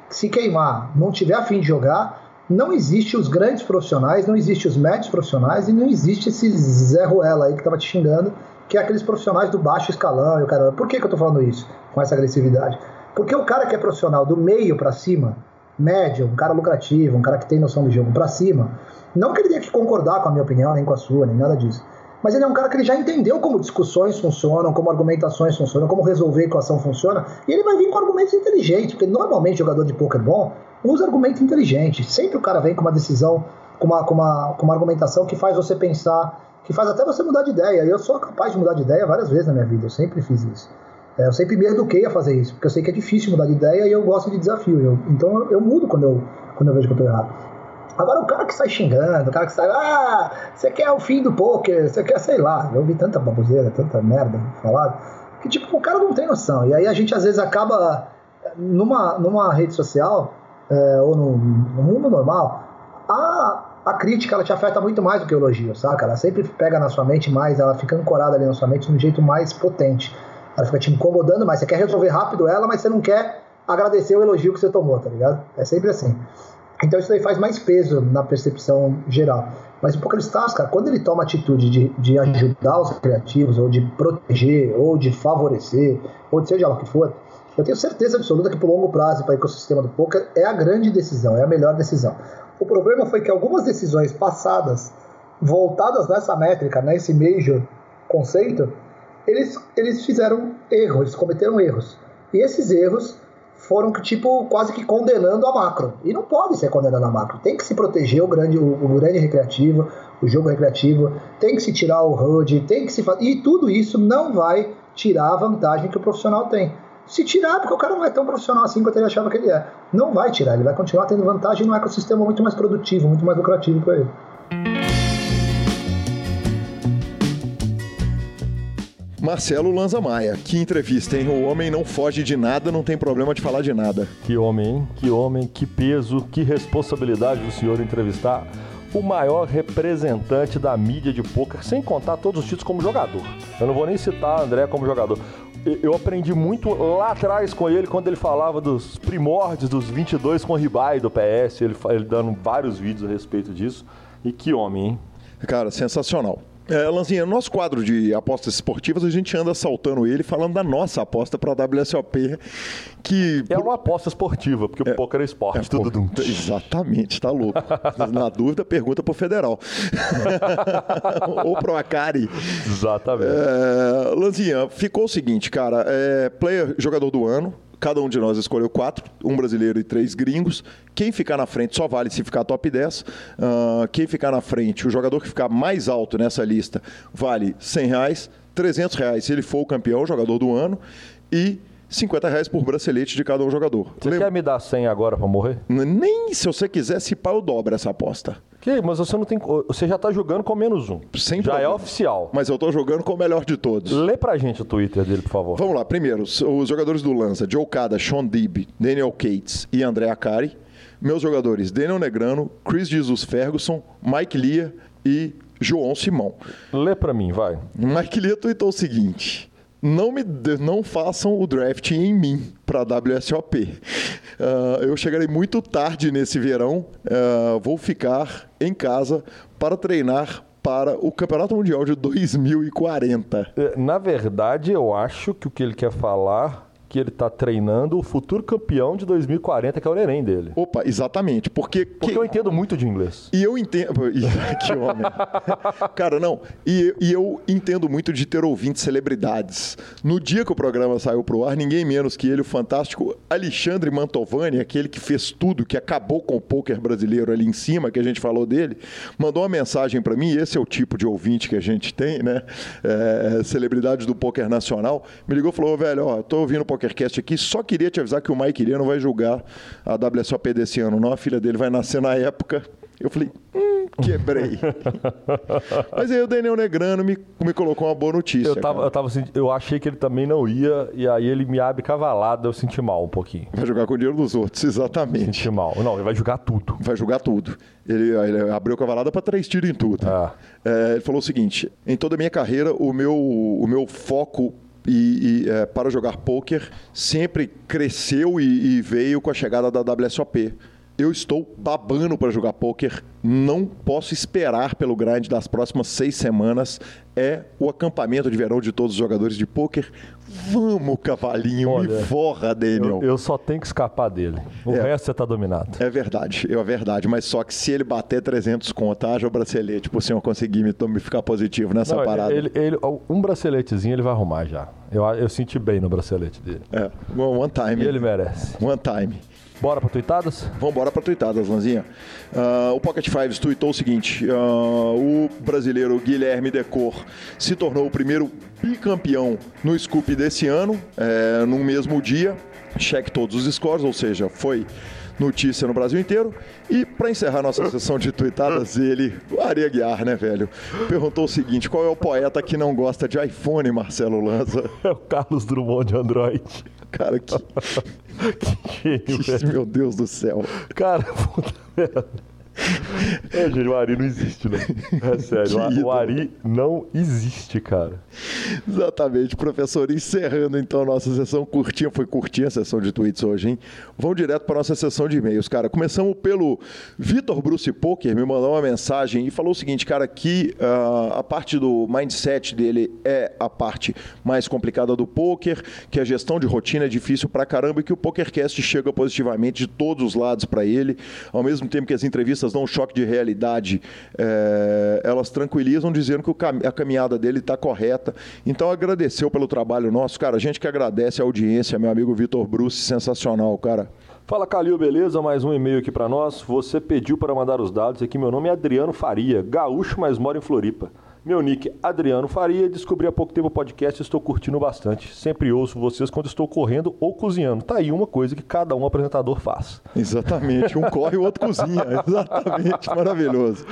Speaker 6: se queimar, não tiver afim de jogar, não existe os grandes profissionais, não existe os médios profissionais e não existe esse Zé Ruela aí que tava te xingando, que é aqueles profissionais do baixo escalão e o cara. Por que, que eu tô falando isso com essa agressividade? Porque o cara que é profissional do meio para cima, médio, um cara lucrativo, um cara que tem noção de jogo para cima, não que ele tenha que concordar com a minha opinião, nem com a sua, nem nada disso. Mas ele é um cara que ele já entendeu como discussões funcionam, como argumentações funcionam, como resolver equação funciona, e ele vai vir com argumentos inteligentes, porque normalmente jogador de poker bom usa argumentos inteligentes. Sempre o cara vem com uma decisão, com uma, com uma, com uma argumentação que faz você pensar, que faz até você mudar de ideia. E eu sou capaz de mudar de ideia várias vezes na minha vida, eu sempre fiz isso. É, eu sempre me eduquei a fazer isso, porque eu sei que é difícil mudar de ideia e eu gosto de desafio. Eu, então eu, eu, mudo quando eu, quando eu vejo que eu estou errado. Agora o cara que sai xingando, o cara que sai, ah, você quer o fim do poker, você quer, sei lá, eu ouvi tanta baboseira, tanta merda falada, que tipo, o cara não tem noção. E aí a gente às vezes acaba numa, numa rede social, é, ou no, no, mundo normal, a, a crítica ela te afeta muito mais do que o elogio, saca? Ela sempre pega na sua mente mais, ela fica ancorada ali na sua mente de um jeito mais potente. Ela fica te incomodando mais. Você quer resolver rápido ela, mas você não quer agradecer o elogio que você tomou, tá ligado? É sempre assim. Então isso daí faz mais peso na percepção geral. Mas o PokerStars, cara, quando ele toma a atitude de, de ajudar os criativos, ou de proteger, ou de favorecer, ou de seja lá o que for, eu tenho certeza absoluta que pro longo prazo para o ecossistema do poker é a grande decisão, é a melhor decisão. O problema foi que algumas decisões passadas, voltadas nessa métrica, nesse major conceito, eles, eles fizeram erros, eles cometeram erros. E esses erros foram tipo quase que condenando a macro. E não pode ser condenando a macro. Tem que se proteger o grande, o, o grande recreativo, o jogo recreativo, tem que se tirar o HUD, tem que se fazer. E tudo isso não vai tirar a vantagem que o profissional tem. Se tirar, porque o cara não é tão profissional assim quanto ele achava que ele é. Não vai tirar, ele vai continuar tendo vantagem no ecossistema muito mais produtivo, muito mais lucrativo para ele.
Speaker 1: Marcelo Lanza Maia, que entrevista, hein? O homem não foge de nada, não tem problema de falar de nada.
Speaker 2: Que homem, hein? Que homem, que peso, que responsabilidade do senhor entrevistar o maior representante da mídia de poker, sem contar todos os títulos como jogador. Eu não vou nem citar André como jogador. Eu aprendi muito lá atrás com ele, quando ele falava dos primórdios dos 22 com o Ribai do PS, ele, ele dando vários vídeos a respeito disso. E que homem, hein?
Speaker 1: Cara, sensacional. É, Lanzinha, no nosso quadro de apostas esportivas, a gente anda saltando ele falando da nossa aposta para a WSOP, que...
Speaker 2: É uma aposta esportiva, porque é, o poker é esporte, é, tudo dum.
Speaker 1: Exatamente, tá louco. Na dúvida, pergunta pro Federal. Ou pro Acari.
Speaker 2: Exatamente.
Speaker 1: É, Lanzinha, ficou o seguinte, cara, é, player, jogador do ano, Cada um de nós escolheu quatro, um brasileiro e três gringos. Quem ficar na frente só vale se ficar top 10. Uh, ah, quem ficar na frente, o jogador que ficar mais alto nessa lista, vale 100 reais, 300 reais se ele for o campeão, jogador do ano. E 50 reais por bracelete de cada um jogador.
Speaker 2: Você quer me dar 100 agora para morrer?
Speaker 1: Nem se você quiser, se pá, eu dobro essa aposta.
Speaker 2: Que, mas você não tem. Você já tá jogando com menos um.
Speaker 1: Sem
Speaker 2: já é problema. é oficial.
Speaker 1: Mas eu tô jogando com o melhor de todos.
Speaker 2: Lê pra gente o Twitter dele, por favor.
Speaker 1: Vamos lá. Primeiro, os jogadores do Lança: Joe Cada, Sean Deeb, Daniel Cates e André Akari. Meus jogadores: Daniel Negrano, Chris Jesus Ferguson, Mike Lia e João Simão.
Speaker 2: Lê pra mim, vai.
Speaker 1: Mike Lia tweetou o seguinte não me não façam o draft em mim para WSOP. Uh, eu chegarei muito tarde nesse verão, uh, vou ficar em casa para treinar para o Campeonato Mundial de 2040.
Speaker 2: É, na verdade, eu acho que o que ele quer falar que ele está treinando o futuro campeão de 2040, que é o neném dele.
Speaker 1: Opa, exatamente. Porque,
Speaker 2: porque que... eu entendo muito de inglês.
Speaker 1: E eu entendo. que homem. Cara, não. E, e, eu entendo muito de ter ouvintes celebridades. No dia que o programa saiu pro ar, ninguém menos que ele, o fantástico Alexandre Mantovani, aquele que fez tudo, que acabou com o poker brasileiro ali em cima, que a gente falou dele, mandou uma mensagem para mim. Esse é o tipo de ouvinte que a gente tem, né? É, celebridade do poker nacional. Me ligou e falou: velho, ó, tô ouvindo o PokerCast aqui. Só queria te avisar que o Mike Iria não vai julgar a WSOP desse ano, não. A filha dele vai nascer na época. Eu falei, hum, quebrei. Mas aí o Daniel Negrano me, me colocou uma boa notícia.
Speaker 2: Eu, tava, eu, tava, eu achei que ele também não ia, e aí ele me abre cavalada, eu senti mal um pouquinho.
Speaker 1: Vai jogar com o dinheiro dos outros, exatamente.
Speaker 2: Senti mal. Não, ele vai jogar tudo.
Speaker 1: Vai jogar tudo. Ele, ele abriu cavalada para três tiros em tudo.
Speaker 2: Ah.
Speaker 1: É, ele falou o seguinte: em toda a minha carreira, o meu, o meu foco e, e é, para jogar poker sempre cresceu e, e, veio com a chegada da WSOP. Eu estou babando para jogar poker, não posso esperar pelo grind das próximas seis semanas. É o acampamento de verão de todos os jogadores de poker. Vamos, cavalinho, Olha, me forra, Daniel.
Speaker 2: Eu, eu, só tenho que escapar dele. O é, resto você tá dominado.
Speaker 1: É verdade, é verdade. Mas só que se ele bater 300 conto, haja o bracelete, por se eu conseguir me, me ficar positivo nessa Não, parada.
Speaker 2: Ele, ele, um braceletezinho ele vai arrumar já. Eu, eu senti bem no bracelete dele.
Speaker 1: É, one time.
Speaker 2: E ele merece.
Speaker 1: One time.
Speaker 2: Bora para tuitadas?
Speaker 1: Vamos embora para tuitadas, Lanzinha. Uh, o Pocket Fives tuitou o seguinte: uh, o brasileiro Guilherme Decor se tornou o primeiro bicampeão no Scoop desse ano, é, no mesmo dia. Cheque todos os scores, ou seja, foi notícia no Brasil inteiro. E para encerrar nossa sessão de tuitadas, ele, o Ari Aguiar, né, velho? Perguntou o seguinte: qual é o poeta que não gosta de iPhone, Marcelo Lanza?
Speaker 2: É o Carlos Drummond de Android.
Speaker 1: Cara, que.
Speaker 2: que gênio.
Speaker 1: Meu Deus do céu.
Speaker 2: Cara, puta merda. É, gente, o Ari não existe, né? É sério, o- o Ari não existe, cara.
Speaker 1: Exatamente, professor. Encerrando então a nossa sessão curtinha, foi curtinha a sessão de tweets hoje, hein? Vamos direto para nossa sessão de e-mails, cara. Começamos pelo Vitor Bruce Poker, me mandou uma mensagem e falou o seguinte, cara, que ah, a parte do mindset dele é a parte mais complicada do poker, que a gestão de rotina é difícil pra caramba e que o PokerCast chega positivamente de todos os lados para ele, ao mesmo tempo que as entrevistas dão um choque de realidade, eh, elas tranquilizam dizendo que cam- a caminhada dele está correta. Então agradeceu pelo trabalho nosso, cara. A gente que agradece a audiência, meu amigo Vitor Bruce, sensacional, cara.
Speaker 2: Fala Calil, beleza? Mais um e-mail aqui pra nós. Você pediu para mandar os dados aqui. Meu nome é Adriano Faria, gaúcho, mas moro em Floripa. Meu nick Adriano Faria, descobri há pouco tempo o podcast e estou curtindo bastante. Sempre ouço vocês quando estou correndo ou cozinhando. Tá aí uma coisa que cada um apresentador faz.
Speaker 1: Exatamente, um corre e o outro cozinha. Exatamente, maravilhoso.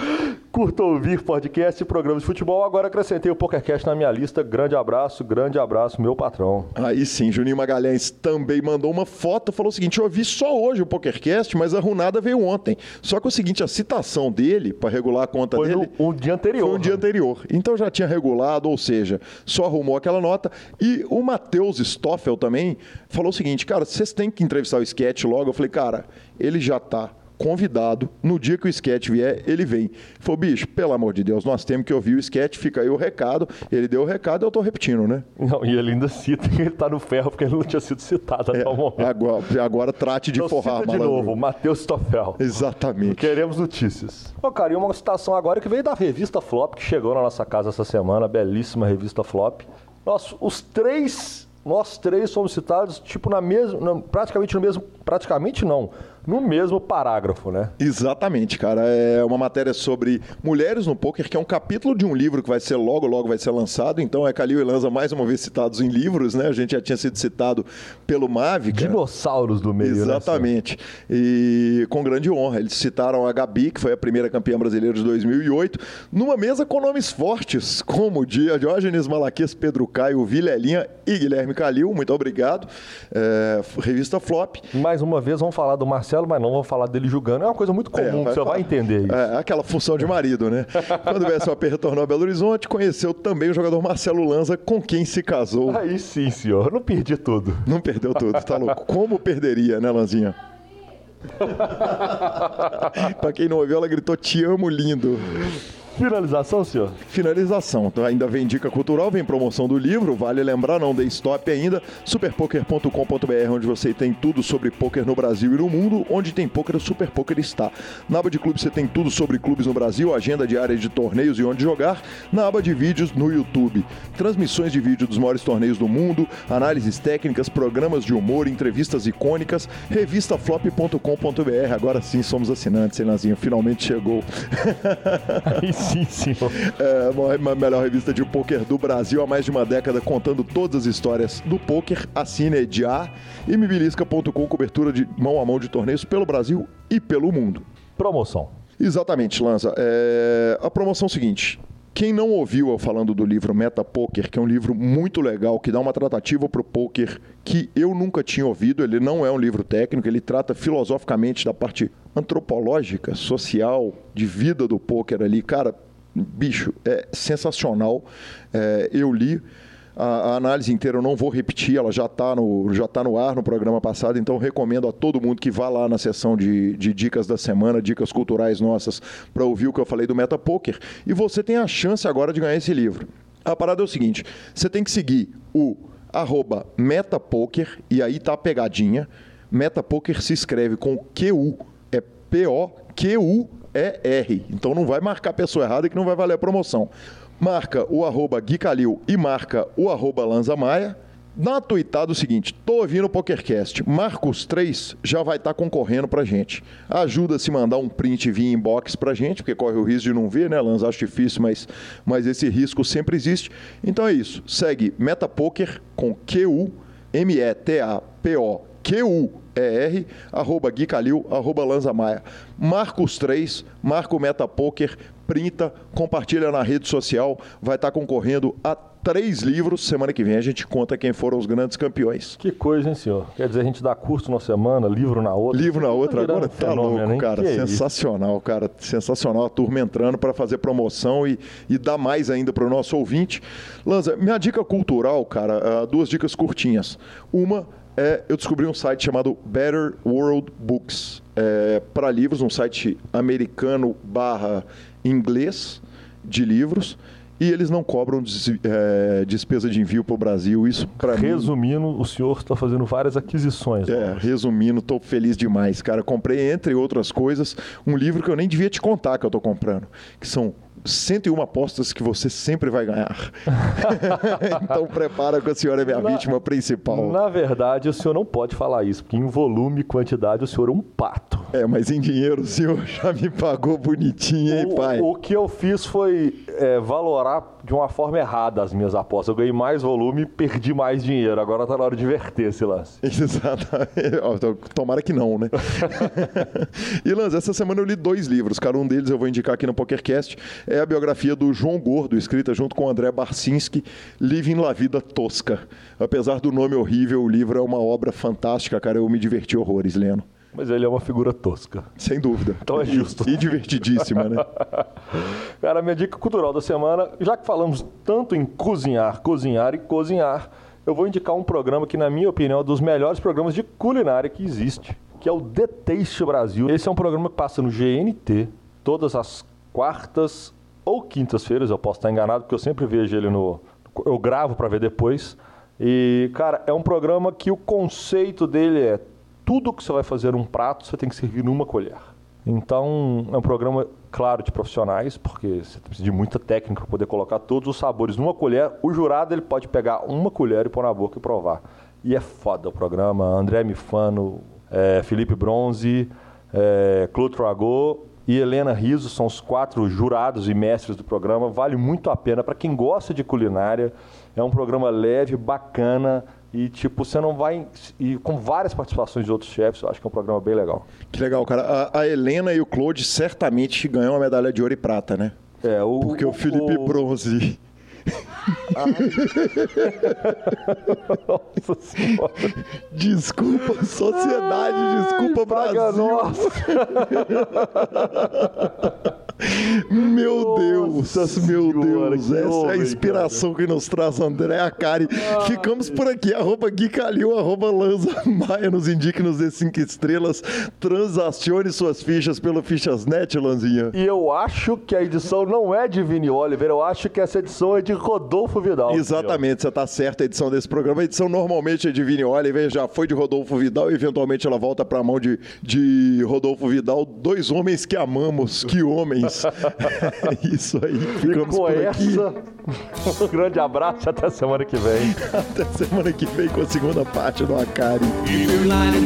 Speaker 2: Curto ouvir podcast e programas de futebol. Agora acrescentei o PokerCast na minha lista. Grande abraço, grande abraço, meu patrão.
Speaker 1: Aí sim, Juninho Magalhães também mandou uma foto, falou o seguinte: eu ouvi só hoje o PokerCast, mas a runada veio ontem. Só que é o seguinte, a citação dele, para regular a conta
Speaker 2: Foi
Speaker 1: dele.
Speaker 2: no um dia anterior.
Speaker 1: Foi um dia
Speaker 2: né?
Speaker 1: Então já tinha regulado, ou seja, só arrumou aquela nota. E o Matheus Stoffel também falou o seguinte, cara, vocês têm que entrevistar o Sketch logo. Eu falei, cara, ele já tá convidado. No dia que o Sketch vier, ele vem. Falou, bicho, pelo amor de Deus, nós temos que ouvir o Sketch, fica aí o recado. Ele deu o recado, eu tô repetindo, né?
Speaker 2: Não, e ele ainda cita que ele tá no ferro porque ele não tinha sido citado até o momento.
Speaker 1: Agora, agora trate de
Speaker 2: Então
Speaker 1: forrar,
Speaker 2: cita de
Speaker 1: malandro.
Speaker 2: novo, Matheus Stoffel.
Speaker 1: Exatamente.
Speaker 2: Queremos notícias. Ô, cara, e uma citação agora que veio da revista Flop, que chegou na nossa casa essa semana, a belíssima revista Flop. Nós, os três, nós três somos citados, tipo, na mesma, praticamente no mesmo, praticamente não, no mesmo parágrafo, né?
Speaker 1: Exatamente, cara. É uma matéria sobre mulheres no poker, que é um capítulo de um livro que vai ser logo, logo vai ser lançado. Então é Calil e Lanza mais uma vez citados em livros, né? A gente já tinha sido citado pelo Mavic.
Speaker 2: Dinossauros do meio, né?
Speaker 1: Exatamente. E com grande honra. Eles citaram a Gabi, que foi a primeira campeã brasileira de 2008, numa mesa com nomes fortes, como Dia Diógenes Malaquias, Pedro Caio, Vilelinha e Guilherme Calil. Muito obrigado. É, revista Flop.
Speaker 2: Mais uma vez vamos falar do Marcelo, mas não vamos falar dele julgando. É uma coisa muito comum,
Speaker 1: É,
Speaker 2: que você
Speaker 1: falar.
Speaker 2: vai entender isso.
Speaker 1: É, aquela função de marido, né? Quando o BSOP retornou a Belo Horizonte, conheceu também o jogador Marcelo Lanza, com quem se casou.
Speaker 2: Aí sim, senhor. Não perdi tudo.
Speaker 1: Não perdeu tudo, tá louco? Como perderia, né, Lanzinha? pra quem não ouviu, ela gritou: Te amo, lindo.
Speaker 2: Finalização, senhor?
Speaker 1: Finalização. Então, ainda vem dica cultural, vem promoção do livro. Vale lembrar, não dê stop ainda. Superpoker.com.br, onde você tem tudo sobre poker no Brasil e no mundo. Onde tem poker, o Super Poker está. Na aba de clubes, você tem tudo sobre clubes no Brasil, agenda diária de torneios e onde jogar. Na aba de vídeos, no YouTube. Transmissões de vídeo dos maiores torneios do mundo, análises técnicas, programas de humor, entrevistas icônicas. Revistaflop.com.br. Agora sim somos assinantes, hein, Lanzinho? Finalmente chegou.
Speaker 2: Aí sim, senhor.
Speaker 1: É, a melhor revista de pôquer do Brasil há mais de uma década, contando todas as histórias do pôquer. Assine já. E mibilisca.com, cobertura de mão a mão de torneios pelo Brasil e pelo mundo.
Speaker 2: Promoção.
Speaker 1: Exatamente, Lanza. É, A promoção é seguinte. Quem não ouviu eu falando do livro Meta Poker, que é um livro muito legal, que dá uma tratativa para o poker que eu nunca tinha ouvido, ele não é um livro técnico, ele trata filosoficamente da parte antropológica, social, de vida do poker ali. Cara, bicho, é sensacional. É, eu li. A, a análise inteira eu não vou repetir, ela já está no, já tá no ar no programa passado, então recomendo a todo mundo que vá lá na sessão de, de dicas da semana, dicas culturais nossas, para ouvir o que eu falei do Meta Poker. E você tem a chance agora de ganhar esse livro. A parada é o seguinte: você tem que seguir o arroba Metapoker, e aí tá a pegadinha. Metapoker se escreve com QU, é P-O-Q-U-E-R. Então não vai marcar a pessoa errada que não vai valer a promoção marca o arroba Gui Calil e marca o arroba Lanza Maia. Na tuitada o seguinte, tô ouvindo o PokerCast, marca os três, já vai estar tá concorrendo pra gente. Ajuda se mandar um print via inbox pra gente, porque corre o risco de não ver, né, Lanza? Acho difícil, mas, mas esse risco sempre existe. Então é isso, segue Metapoker com Q-U, M-E-T-A-P-O, Q-U, ER, arroba Gui Calil, arroba Lanza Maia. Marca os três, marca o Metapoker, printa, compartilha na rede social, vai estar concorrendo a três livros. Semana que vem a gente conta quem foram os grandes campeões.
Speaker 2: Que coisa, hein, senhor? Quer dizer, a gente dá curso na semana, livro na outra.
Speaker 1: Livro na outra,
Speaker 2: virando
Speaker 1: agora tá
Speaker 2: fenômeno,
Speaker 1: louco,
Speaker 2: hein?
Speaker 1: cara.
Speaker 2: Que isso?
Speaker 1: Sensacional, cara. Sensacional. A turma entrando para fazer promoção e, e dar mais ainda para o nosso ouvinte. Lanza, minha dica cultural, cara, ah, duas dicas curtinhas. Uma é, eu descobri um site chamado Better World Books. É, para livros, um site americano barra inglês de livros. E eles não cobram des- é, despesa de envio para o Brasil. Isso, para mim,
Speaker 2: Resumindo, o senhor está fazendo várias aquisições.
Speaker 1: é, resumindo, tô feliz demais, cara. Comprei, entre outras coisas, um livro que eu nem devia te contar que eu tô comprando, que são 101 apostas que você sempre vai ganhar. então prepara que a senhora é minha
Speaker 2: Na-
Speaker 1: vítima principal.
Speaker 2: Na verdade, o senhor não pode falar isso, porque em volume e quantidade o senhor é um pato.
Speaker 1: É, mas em dinheiro o senhor já me pagou bonitinho, hein, pai?
Speaker 2: O, que eu fiz foi é, valorar de uma forma errada as minhas apostas. Eu ganhei mais volume e perdi mais dinheiro. Agora tá na hora de inverter esse lance.
Speaker 1: Exatamente. To- Tomara que não, né? e Lanz, essa semana eu li dois livros, cara. Um deles eu vou indicar aqui no PokerCast. É a biografia do João Gordo, escrita junto com o André Barcinski, Living La Vida Tosca. Apesar do nome horrível, o livro é uma obra fantástica, cara. Eu me diverti horrores lendo.
Speaker 2: Mas ele é uma figura tosca.
Speaker 1: Sem dúvida.
Speaker 2: Então é justo.
Speaker 1: E, e divertidíssima, né?
Speaker 2: Cara, minha dica cultural da semana, já que falamos tanto em cozinhar, cozinhar e cozinhar, eu vou indicar um programa que, na minha opinião, é um dos melhores programas de culinária que existe, que é o The Taste Brasil. Esse é um programa que passa no GNT, todas as quartas ou quintas-feiras, eu posso estar enganado, porque eu sempre vejo ele no. Eu gravo para ver depois. E, cara, é um programa que o conceito dele é tudo que você vai fazer num prato, você tem que servir numa colher. Então, é um programa, claro, de profissionais, porque você precisa de muita técnica para poder colocar todos os sabores numa colher. O jurado ele pode pegar uma colher e pôr na boca e provar. E é foda o programa. André Mifano, é, Felipe Bronze, é, Tragot e Helena Riso são os quatro jurados e mestres do programa. Vale muito a pena para quem gosta de culinária. É um programa leve, bacana e tipo você não vai e com várias participações de outros chefs. Eu acho que é um programa bem legal.
Speaker 1: Que legal, cara. A, a Helena e o Claude certamente ganham a medalha de ouro e prata, né?
Speaker 2: É, o,
Speaker 1: Porque o Felipe Bronze.
Speaker 2: Nossa senhora.
Speaker 1: Desculpa, sociedade, desculpa,
Speaker 2: Praga
Speaker 1: Brasil.
Speaker 2: nossa.
Speaker 1: Meu Deus,
Speaker 2: Nossa
Speaker 1: meu
Speaker 2: senhora,
Speaker 1: Deus, essa é a
Speaker 2: homem,
Speaker 1: inspiração que nos traz André Acari. Ficamos por aqui, arroba Gui Calil, arroba Lanza Maia, nos indique nos dê 5 estrelas, transacione suas fichas pelo Fichasnet, Lanzinha.
Speaker 2: E eu acho que a edição não é de Vini Oliver, eu acho que essa edição é de Rodolfo Vidal.
Speaker 1: Exatamente, você está certo, a edição desse programa. A edição normalmente é de Vini Oliver, já foi de Rodolfo Vidal, eventualmente ela volta para a mão de, de Rodolfo Vidal. Dois homens que amamos, que homens. É isso aí,
Speaker 2: E
Speaker 1: ficamos
Speaker 2: com
Speaker 1: por aqui.
Speaker 2: essa, um grande abraço e até semana que vem.
Speaker 1: Até semana que vem com a segunda parte do Acari.
Speaker 7: If you like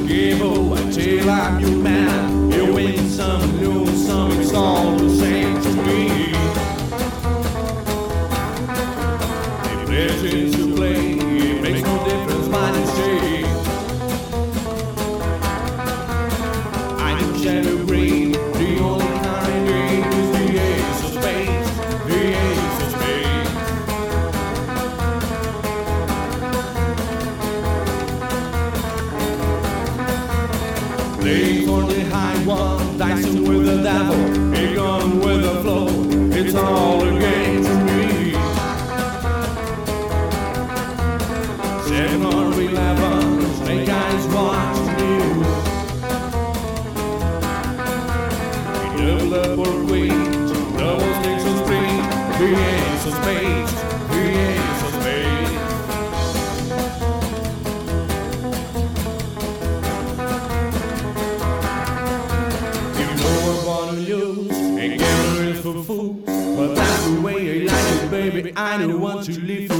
Speaker 7: travel. I don't want to leave.